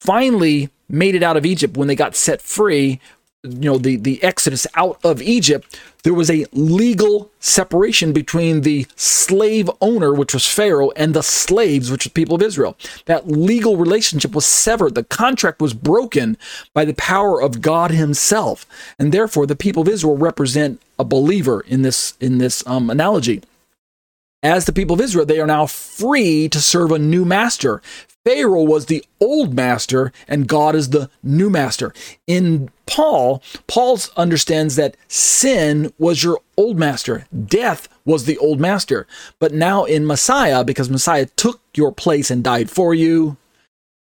Speaker 1: finally made it out of Egypt, when they got set free, you know the the exodus out of Egypt, there was a legal separation between the slave owner, which was Pharaoh, and the slaves, which was people of Israel. That legal relationship was severed. The contract was broken by the power of God Himself, and therefore the people of Israel represent a believer in this in this um, analogy. As the people of Israel, they are now free to serve a new master. Pharaoh was the old master and God is the new master. In Paul, Paul understands that sin was your old master, death was the old master. But now in Messiah, because Messiah took your place and died for you,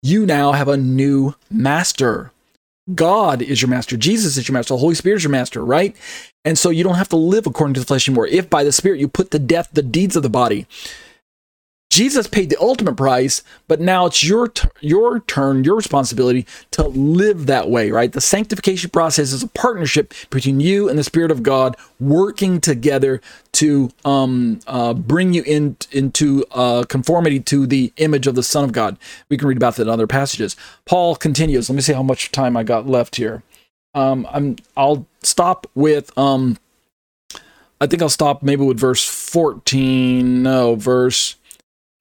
Speaker 1: you now have a new master. God is your master. Jesus is your master. The Holy Spirit is your master, right? And so you don't have to live according to the flesh anymore. If by the Spirit you put to death the deeds of the body, Jesus paid the ultimate price, but now it's your t- your turn, your responsibility to live that way, right? The sanctification process is a partnership between you and the Spirit of God working together to um, uh, bring you in into uh, conformity to the image of the Son of God. We can read about that in other passages. Paul continues. Let me see how much time I got left here. Um, I'm I'll stop with um, I think I'll stop maybe with verse 14. No, verse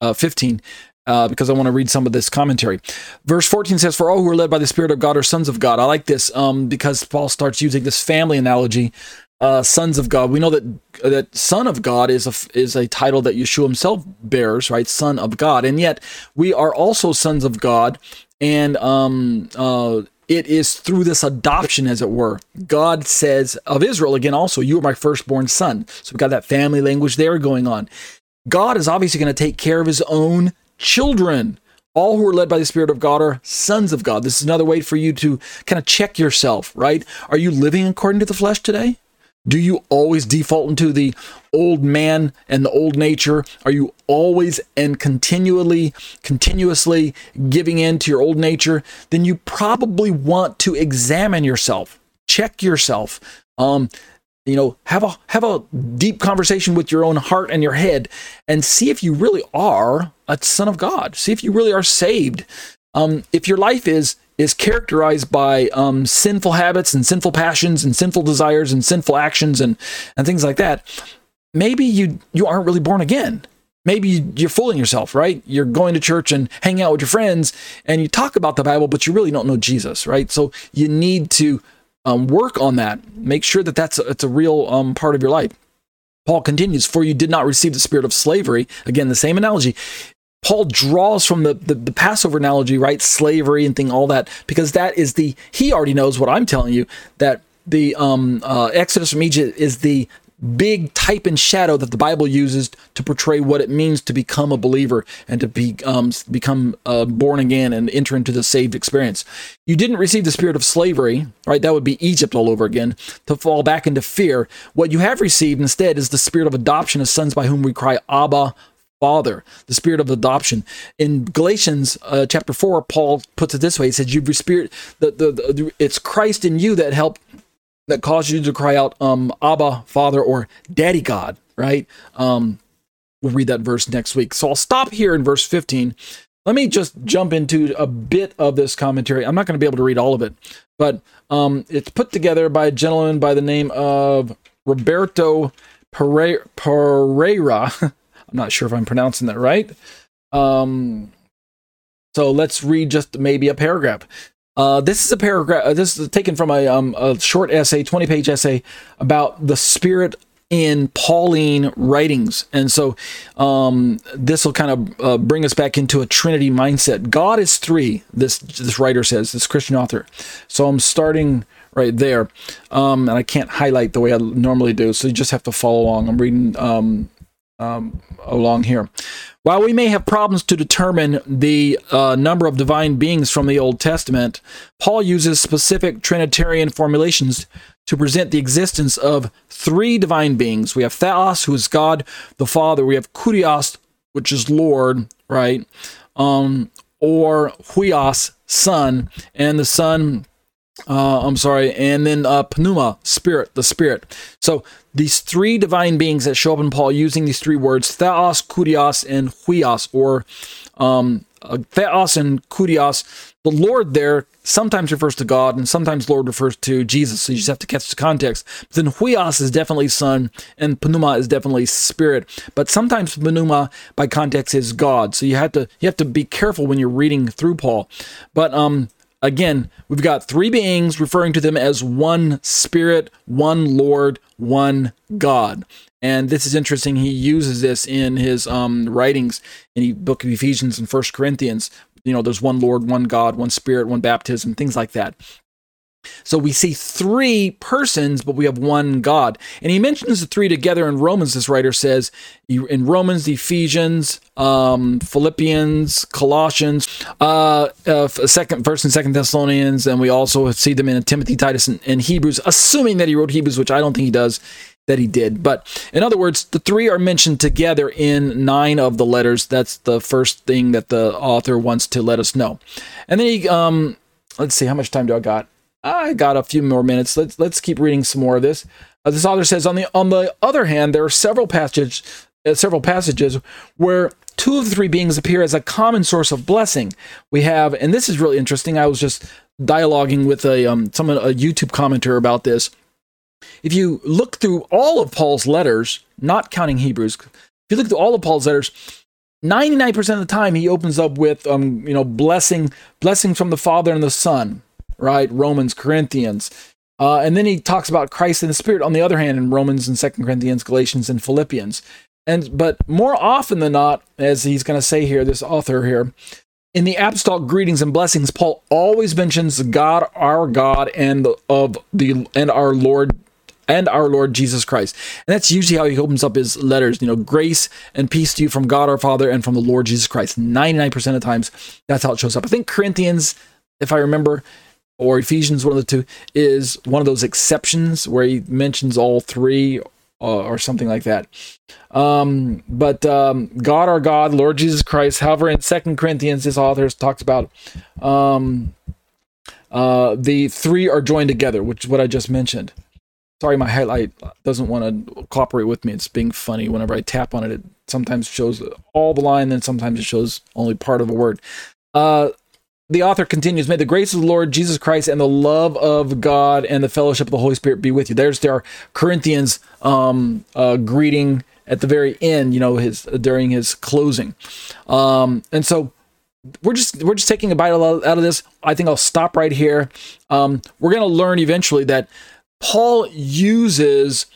Speaker 1: uh, 15. Uh, because I want to read some of this commentary. Verse 14 says, For all who are led by the Spirit of God are sons of God. I like this um, because Paul starts using this family analogy. Uh, sons of God. We know that that Son of God is a is a title that Yeshua himself bears, right? Son of God, and yet we are also sons of God, and um, uh, it is through this adoption, as it were. God says of Israel again, also, you are my firstborn son. So we've got that family language there going on. God is obviously going to take care of his own children. All who are led by the Spirit of God are sons of God. This is another way for you to kind of check yourself, right? Are you living according to the flesh today? Do you always default into the old man and the old nature? Are you always and continually, continuously giving in to your old nature? Then you probably want to examine yourself, check yourself. Um, you know have a have a deep conversation with your own heart and your head and see if you really are a son of god. See if you really are saved. Um, if your life is is characterized by um, sinful habits and sinful passions and sinful desires and sinful actions and and things like that maybe you you aren't really born again. Maybe you're fooling yourself right? You're going to church and hanging out with your friends and you talk about the bible but you really don't know jesus right? So you need to um, work on that. Make sure that that's a, it's a real um, part of your life. Paul continues, For you did not receive the spirit of slavery. Again, the same analogy. Paul draws from the, the, the, Passover analogy, right? Slavery and thing, all that, because that is the, he already knows what I'm telling you, that the um, uh, Exodus from Egypt is the big type and shadow that the Bible uses to portray what it means to become a believer and to be um, become uh, born again and enter into the saved experience. You didn't receive the spirit of slavery, right? That would be Egypt all over again, to fall back into fear. What you have received instead is the spirit of adoption as sons by whom we cry, Abba, Father, the spirit of adoption. In Galatians uh, chapter 4, Paul puts it this way He says, You've spirit, the, the, the, it's Christ in you that helped, that caused you to cry out, um, Abba, Father, or Daddy God, right? Um, we'll read that verse next week. So I'll stop here in verse 15. Let me just jump into a bit of this commentary. I'm not going to be able to read all of it, but um, it's put together by a gentleman by the name of Roberto Pereira. Pereira <laughs> I'm not sure if I'm pronouncing that right. Um, so let's read just maybe a paragraph. Uh, this is a paragraph. Uh, this is taken from a, um, a short essay, 20 page essay about the spirit in Pauline writings. And so um, this will kind of uh, bring us back into a Trinity mindset. God is three, this, this writer says, this Christian author. So I'm starting right there. Um, and I can't highlight the way I normally do. So you just have to follow along. I'm reading um, along here. While we may have problems to determine the uh, number of divine beings from the Old Testament, Paul uses specific Trinitarian formulations to present the existence of three divine beings. We have Theos, who is God the Father. We have Kurios, which is Lord, right? Um, or Huios, Son, and the Son uh, I'm sorry, and then uh, pneuma, spirit, the spirit. So these three divine beings that show up in Paul using these three words, theos, kurios, and huios, or um, uh, theos and kurios. The Lord there sometimes refers to God, and sometimes Lord refers to Jesus. So you just have to catch the context. But then huios is definitely Son, and pneuma is definitely Spirit. But sometimes pneuma, by context, is God. So you have to you have to be careful when you're reading through Paul. But um, Again, we've got three beings referring to them as one spirit, one Lord, one God. And this is interesting. He uses this in his um, writings in the book of Ephesians and First Corinthians. You know, there's one Lord, one God, one Spirit, one baptism, things like that. So we see three persons, but we have one God. And he mentions the three together in Romans, this writer says, in Romans, Ephesians, um, Philippians, Colossians, uh, uh, second, first and second Thessalonians, and we also see them in Timothy, Titus, and, and Hebrews, assuming that he wrote Hebrews, which I don't think he does that he did. But in other words, the three are mentioned together in nine of the letters. That's the first thing that the author wants to let us know. And then he, um, let's see, how much time do I got? I got a few more minutes. Let's let's keep reading some more of this. Uh, this author says on the on the other hand, there are several passages uh, several passages where two of the three beings appear as a common source of blessing. We have, and this is really interesting. I was just dialoguing with a um someone a YouTube commenter about this. If you look through all of Paul's letters, not counting Hebrews, if you look through all of Paul's letters, 99% of the time he opens up with um you know blessing blessing from the Father and the Son right? Romans, Corinthians. Uh, and then he talks about Christ and the Spirit on the other hand in Romans and Second Corinthians, Galatians, and Philippians. And but more often than not, as he's going to say here, this author here, in the apostolic greetings and blessings, Paul always mentions God, our God, and of the and our Lord and our Lord Jesus Christ. And that's usually how he opens up his letters. You know, grace and peace to you from God our Father and from the Lord Jesus Christ. 99% of times, that's how it shows up. I think Corinthians, if I remember, or Ephesians, one of the two, is one of those exceptions where he mentions all three uh, or something like that. Um, but um, God, our God, Lord Jesus Christ. However, in Second Corinthians, this author talks about um, uh, the three are joined together, which is what I just mentioned. Sorry, my highlight doesn't want to cooperate with me. It's being funny. Whenever I tap on it, it sometimes shows all the line, then sometimes it shows only part of a word. Uh, the author continues, May the grace of the Lord Jesus Christ and the love of God and the fellowship of the Holy Spirit be with you. There's our Corinthians um, uh, greeting at the very end, you know, his during his closing. Um, and so we're just we're just taking a bite out of this. I think I'll stop right here. Um, we're going to learn eventually that Paul uses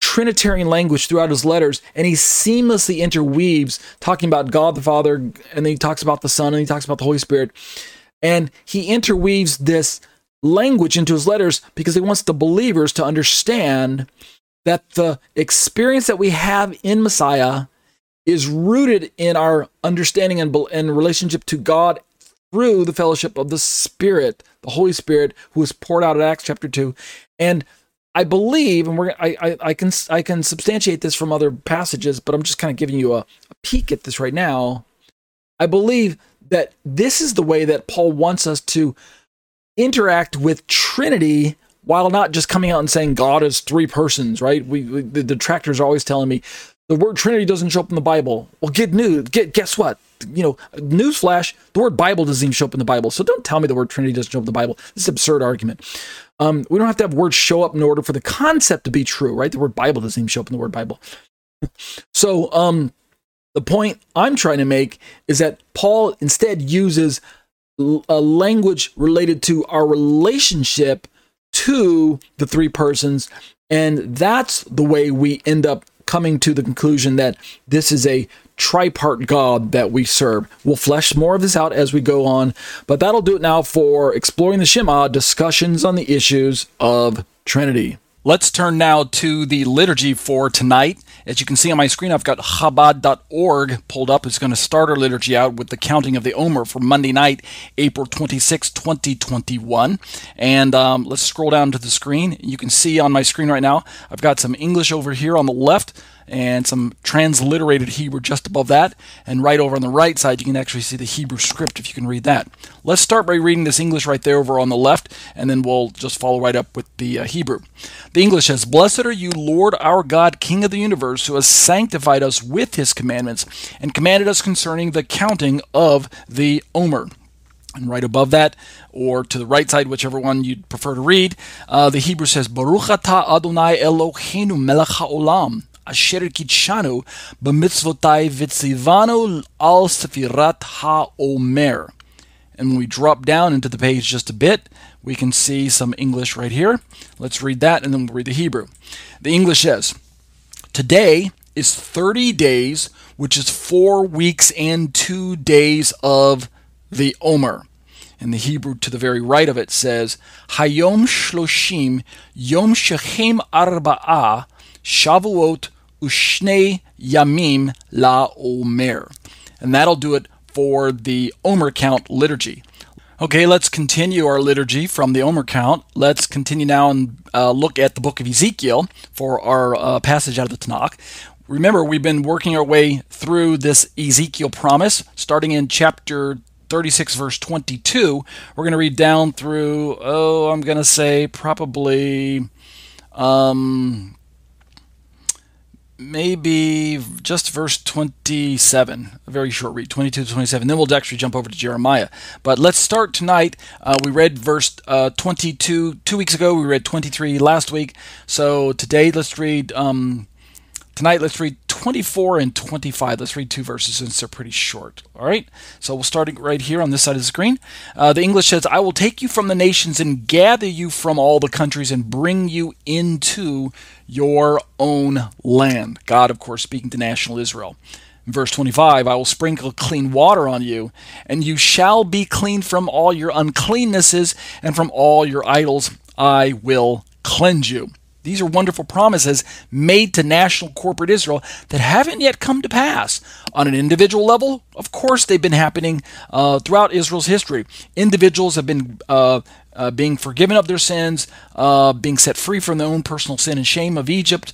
Speaker 1: Trinitarian language throughout his letters, and he seamlessly interweaves talking about God the Father, and then he talks about the Son, and he talks about the Holy Spirit. And he interweaves this language into his letters because he wants the believers to understand that the experience that we have in Messiah is rooted in our understanding and, and relationship to God through the fellowship of the Spirit, the Holy Spirit, who is poured out at Acts chapter two, and I believe, and we're I, I, I can I can substantiate this from other passages, but I'm just kind of giving you a, a peek at this right now. I believe that this is the way that Paul wants us to interact with Trinity while not just coming out and saying God is three persons, right? We, we the detractors are always telling me the word Trinity doesn't show up in the Bible. Well, get news. Get guess what? You know, newsflash: the word Bible doesn't even show up in the Bible. So don't tell me the word Trinity doesn't show up in the Bible. This is absurd argument. Um, we don't have to have words show up in order for the concept to be true, right? The word Bible doesn't even show up in the word Bible. <laughs> so, um, the point I'm trying to make is that Paul instead uses a language related to our relationship to the three persons. And that's the way we end up coming to the conclusion that this is a tripart God that we serve. We'll flesh more of this out as we go on, but that'll do it now for exploring the Shema discussions on the issues of Trinity. Let's turn now to the liturgy for tonight. As you can see on my screen, I've got Chabad.org pulled up. It's going to start our liturgy out with the counting of the Omer for Monday night, April 26, 2021. And um, let's scroll down to the screen. You can see on my screen right now, I've got some English over here on the left and some transliterated Hebrew just above that. And right over on the right side, you can actually see the Hebrew script if you can read that. Let's start by reading this English right there over on the left, and then we'll just follow right up with the uh, Hebrew. The English says, Blessed are you, Lord our God, King of the universe, who has sanctified us with his commandments and commanded us concerning the counting of the Omer. And right above that, or to the right side, whichever one you'd prefer to read, uh, the Hebrew says, Baruch Adonai Eloheinu melech haolam asher kitshanu b'mitzvotai vitzivanu al sefirat ha'omer. And when we drop down into the page just a bit, we can see some English right here. Let's read that and then we'll read the Hebrew. The English says, Today is 30 days, which is four weeks and two days of the Omer. And the Hebrew to the very right of it says, Hayom Shloshim Yom Shechem Arba'ah Shavuot Ushne Yamim La Omer. And that'll do it for the Omer count liturgy. Okay, let's continue our liturgy from the Omer count. Let's continue now and uh, look at the book of Ezekiel for our uh, passage out of the Tanakh. Remember, we've been working our way through this Ezekiel promise, starting in chapter 36, verse 22. We're going to read down through, oh, I'm going to say probably um, maybe just verse 27, a very short read, 22 to 27. Then we'll actually jump over to Jeremiah. But let's start tonight. Uh, we read verse uh, 22 two weeks ago. We read 23 last week. So today, let's read. Um, tonight, let's read 24 and 25. Let's read two verses since they're pretty short. All right. So we'll start right here on this side of the screen. Uh, the English says, "I will take you from the nations and gather you from all the countries and bring you into." Your own land. God, of course, speaking to national Israel. In verse 25, I will sprinkle clean water on you, and you shall be clean from all your uncleannesses, and from all your idols I will cleanse you. These are wonderful promises made to national corporate Israel that haven't yet come to pass. On an individual level, of course, they've been happening uh, throughout Israel's history. Individuals have been uh, uh, being forgiven of their sins, uh, being set free from their own personal sin and shame of Egypt,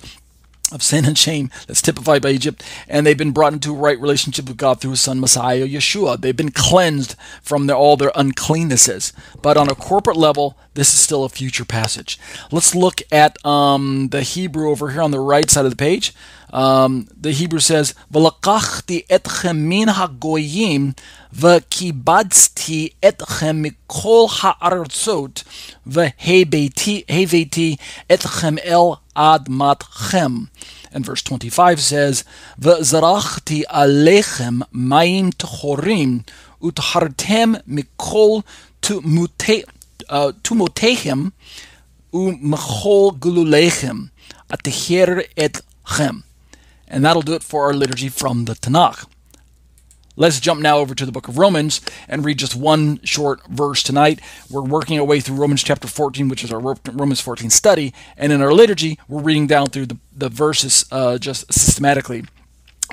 Speaker 1: of sin and shame that's typified by Egypt, and they've been brought into a right relationship with God through His Son Messiah Yeshua. They've been cleansed from their, all their uncleannesses. But on a corporate level, this is still a future passage. Let's look at um, the Hebrew over here on the right side of the page. Um, the Hebrew says, "V'lakachti etchem min hagoyim v'kibatzti etchem mikol ha'artzot v'heveti etchem el admatchem." And verse 25 says, "V'zarachti alechem mayim tchorim uthartem mikol tumotechem u'mechol gululechem atecher etchem." And that'll do it for our liturgy from the Tanakh. Let's jump now over to the book of Romans and read just one short verse tonight. We're working our way through Romans chapter 14, which is our Romans 14 study. And in our liturgy, we're reading down through the, the verses uh, just systematically.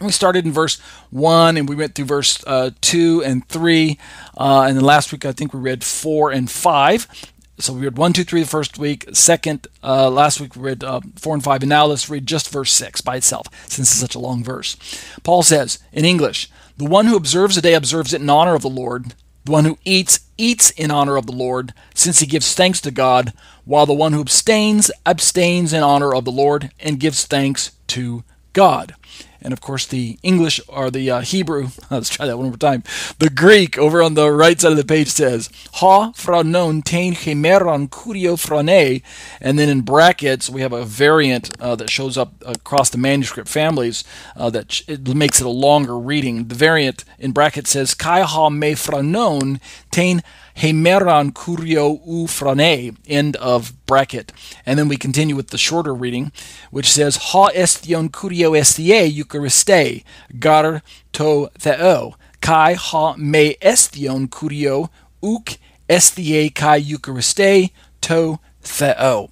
Speaker 1: We started in verse 1 and we went through verse uh, 2 and 3. Uh, and then last week, I think we read 4 and 5. So we read 1, 2, 3 the first week. Second, uh, last week we read uh, 4 and 5. And now let's read just verse 6 by itself, since it's such a long verse. Paul says in English, The one who observes a day observes it in honor of the Lord. The one who eats, eats in honor of the Lord, since he gives thanks to God, while the one who abstains, abstains in honor of the Lord and gives thanks to God and of course the English or the uh, Hebrew. <laughs> Let's try that one more time. The Greek over on the right side of the page says ha phronon tein chimeron kurio phrone, and then in brackets we have a variant uh, that shows up across the manuscript families uh, that it makes it a longer reading. The variant in brackets says kai ha me phronon tein hemeron curio u frane, end of bracket. And then we continue with the shorter reading, which says, Ha estion curio estie euchariste, gar to theo, kai ha me estion curio uk estie kai euchariste to theo.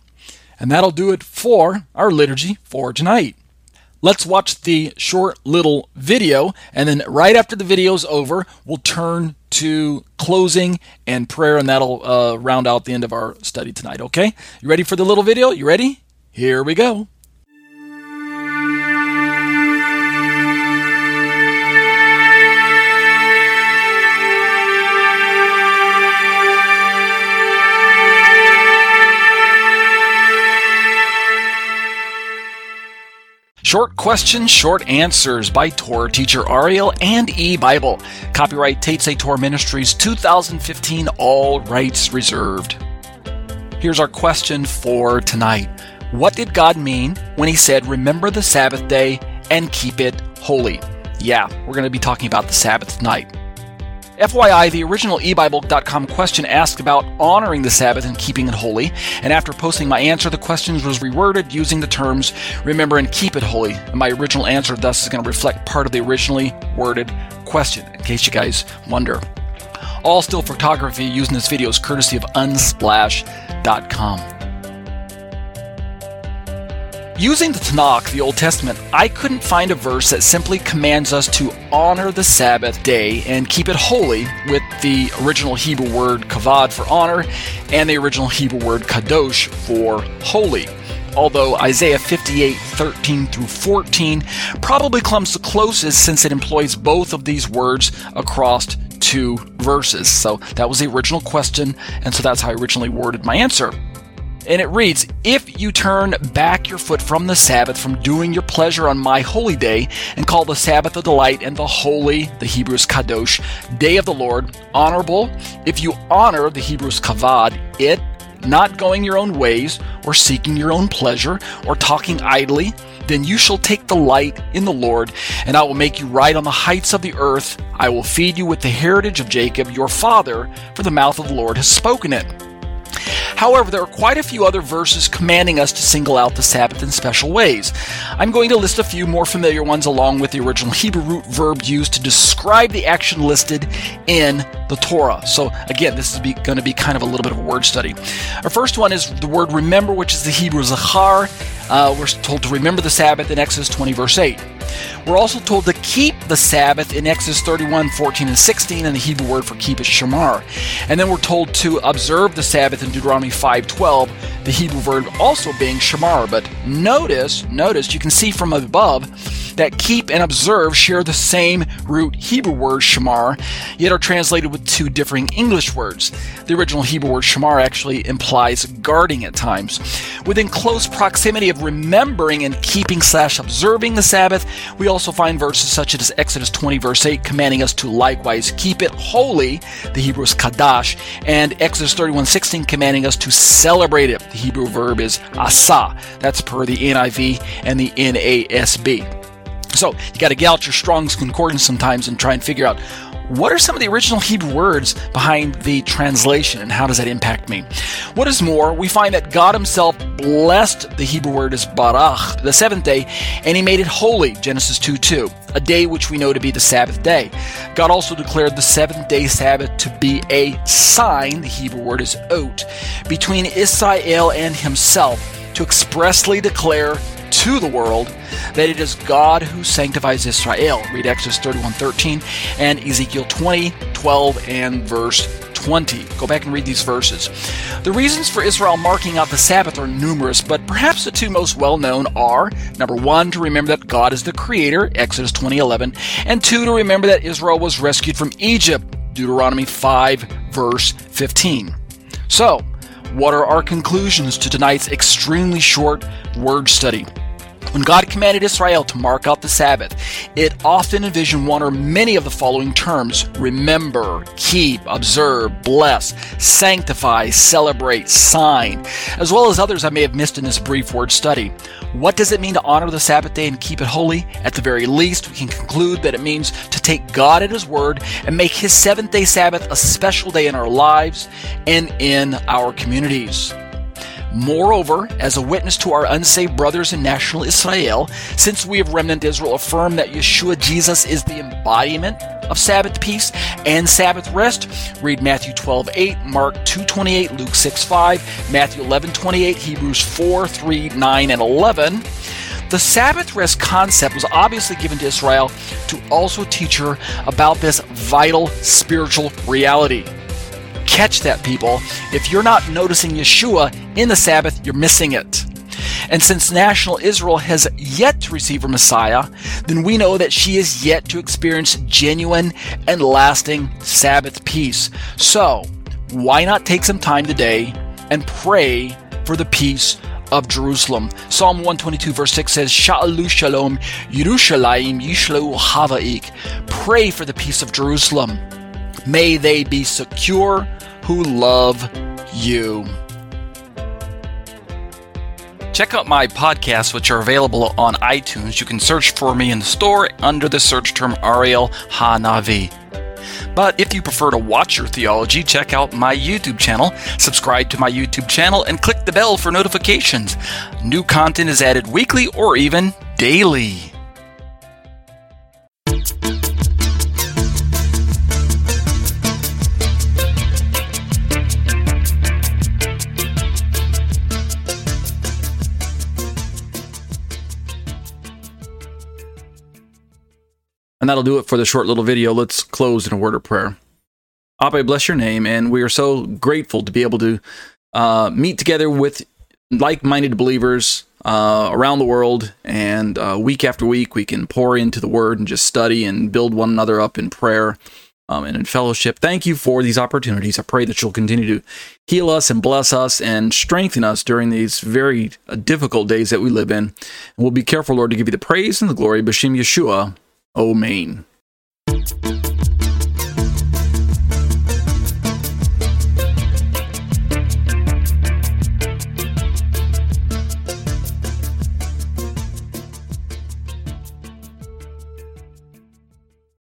Speaker 1: And that'll do it for our liturgy for tonight. Let's watch the short little video, and then right after the video's over, we'll turn to closing and prayer, and that'll uh, round out the end of our study tonight. Okay? You ready for the little video? You ready? Here we go. Short Questions, Short Answers by Torah teacher Ariel and E Bible. Copyright Tetze Torah Ministries 2015, all rights reserved. Here's our question for tonight What did God mean when He said, Remember the Sabbath day and keep it holy? Yeah, we're going to be talking about the Sabbath tonight. FYI, the original eBible.com question asked about honoring the Sabbath and keeping it holy, and after posting my answer, the question was reworded using the terms remember and keep it holy, and my original answer thus is going to reflect part of the originally worded question, in case you guys wonder. All still photography used in this video is courtesy of unsplash.com. Using the Tanakh, the Old Testament, I couldn't find a verse that simply commands us to honor the Sabbath day and keep it holy with the original Hebrew word kavod for honor and the original Hebrew word kadosh for holy. Although Isaiah 58 13 through 14 probably comes the closest since it employs both of these words across two verses. So that was the original question, and so that's how I originally worded my answer. And it reads, If you turn back your foot from the Sabbath, from doing your pleasure on my holy day, and call the Sabbath a delight and the holy, the Hebrews kadosh, day of the Lord, honorable, if you honor the Hebrews kavod, it, not going your own ways, or seeking your own pleasure, or talking idly, then you shall take delight in the Lord, and I will make you ride on the heights of the earth. I will feed you with the heritage of Jacob, your father, for the mouth of the Lord has spoken it. However, there are quite a few other verses commanding us to single out the Sabbath in special ways. I'm going to list a few more familiar ones along with the original Hebrew root verb used to describe the action listed in the Torah. So, again, this is going to be kind of a little bit of a word study. Our first one is the word remember, which is the Hebrew zachar. Uh, we're told to remember the Sabbath in Exodus 20, verse 8. We're also told to keep the Sabbath in Exodus 31, 14, and 16, and the Hebrew word for keep is shamar. And then we're told to observe the Sabbath in Deuteronomy 5, 12, the Hebrew verb also being shamar. But notice, notice, you can see from above that keep and observe share the same root Hebrew word shamar, yet are translated with two differing English words. The original Hebrew word shamar actually implies guarding at times. Within close proximity of remembering and keeping slash observing the Sabbath, we also find verses such as Exodus 20 verse 8 commanding us to likewise keep it holy, the Hebrew is kadash, and Exodus 31 16 commanding us to celebrate it. The Hebrew verb is asa. That's per the NIV and the NASB. So you got to get out your Strong's Concordance sometimes and try and figure out what are some of the original Hebrew words behind the translation and how does that impact me? What is more, we find that God Himself blessed the Hebrew word as barach, the seventh day, and He made it holy, Genesis 2 2, a day which we know to be the Sabbath day. God also declared the seventh day Sabbath to be a sign, the Hebrew word is ot, between Israel and Himself to expressly declare to the world that it is God who sanctifies Israel. Read Exodus 31:13 and Ezekiel 20, 12, and verse 20. Go back and read these verses. The reasons for Israel marking out the Sabbath are numerous, but perhaps the two most well known are number one, to remember that God is the creator, Exodus 20:11, and two, to remember that Israel was rescued from Egypt, Deuteronomy 5, verse 15. So, what are our conclusions to tonight's extremely short word study? When God commanded Israel to mark out the Sabbath, it often envisioned one or many of the following terms remember, keep, observe, bless, sanctify, celebrate, sign, as well as others I may have missed in this brief word study. What does it mean to honor the Sabbath day and keep it holy? At the very least, we can conclude that it means to take God at His word and make His seventh day Sabbath a special day in our lives and in our communities. Moreover, as a witness to our unsaved brothers in national Israel, since we of remnant Israel affirm that Yeshua Jesus is the embodiment of Sabbath peace and Sabbath rest, read Matthew 12 8, Mark 2 28, Luke 6 5, Matthew 11 28, Hebrews 4 3, 9, and 11. The Sabbath rest concept was obviously given to Israel to also teach her about this vital spiritual reality. Catch that, people. If you're not noticing Yeshua in the Sabbath, you're missing it. And since national Israel has yet to receive her Messiah, then we know that she is yet to experience genuine and lasting Sabbath peace. So, why not take some time today and pray for the peace of Jerusalem? Psalm 122, verse 6 says, Sha'alu shalom, Yerushalayim yishlau havaik. Pray for the peace of Jerusalem. May they be secure who love you. Check out my podcasts, which are available on iTunes. You can search for me in the store under the search term Ariel Hanavi. But if you prefer to watch your theology, check out my YouTube channel, subscribe to my YouTube channel, and click the bell for notifications. New content is added weekly or even daily. And that'll do it for the short little video. Let's close in a word of prayer. Abba, bless your name, and we are so grateful to be able to uh, meet together with like-minded believers uh, around the world, and uh, week after week we can pour into the Word and just study and build one another up in prayer um, and in fellowship. Thank you for these opportunities. I pray that you'll continue to heal us and bless us and strengthen us during these very uh, difficult days that we live in. And we'll be careful, Lord, to give you the praise and the glory. Bashim Yeshua. Omain.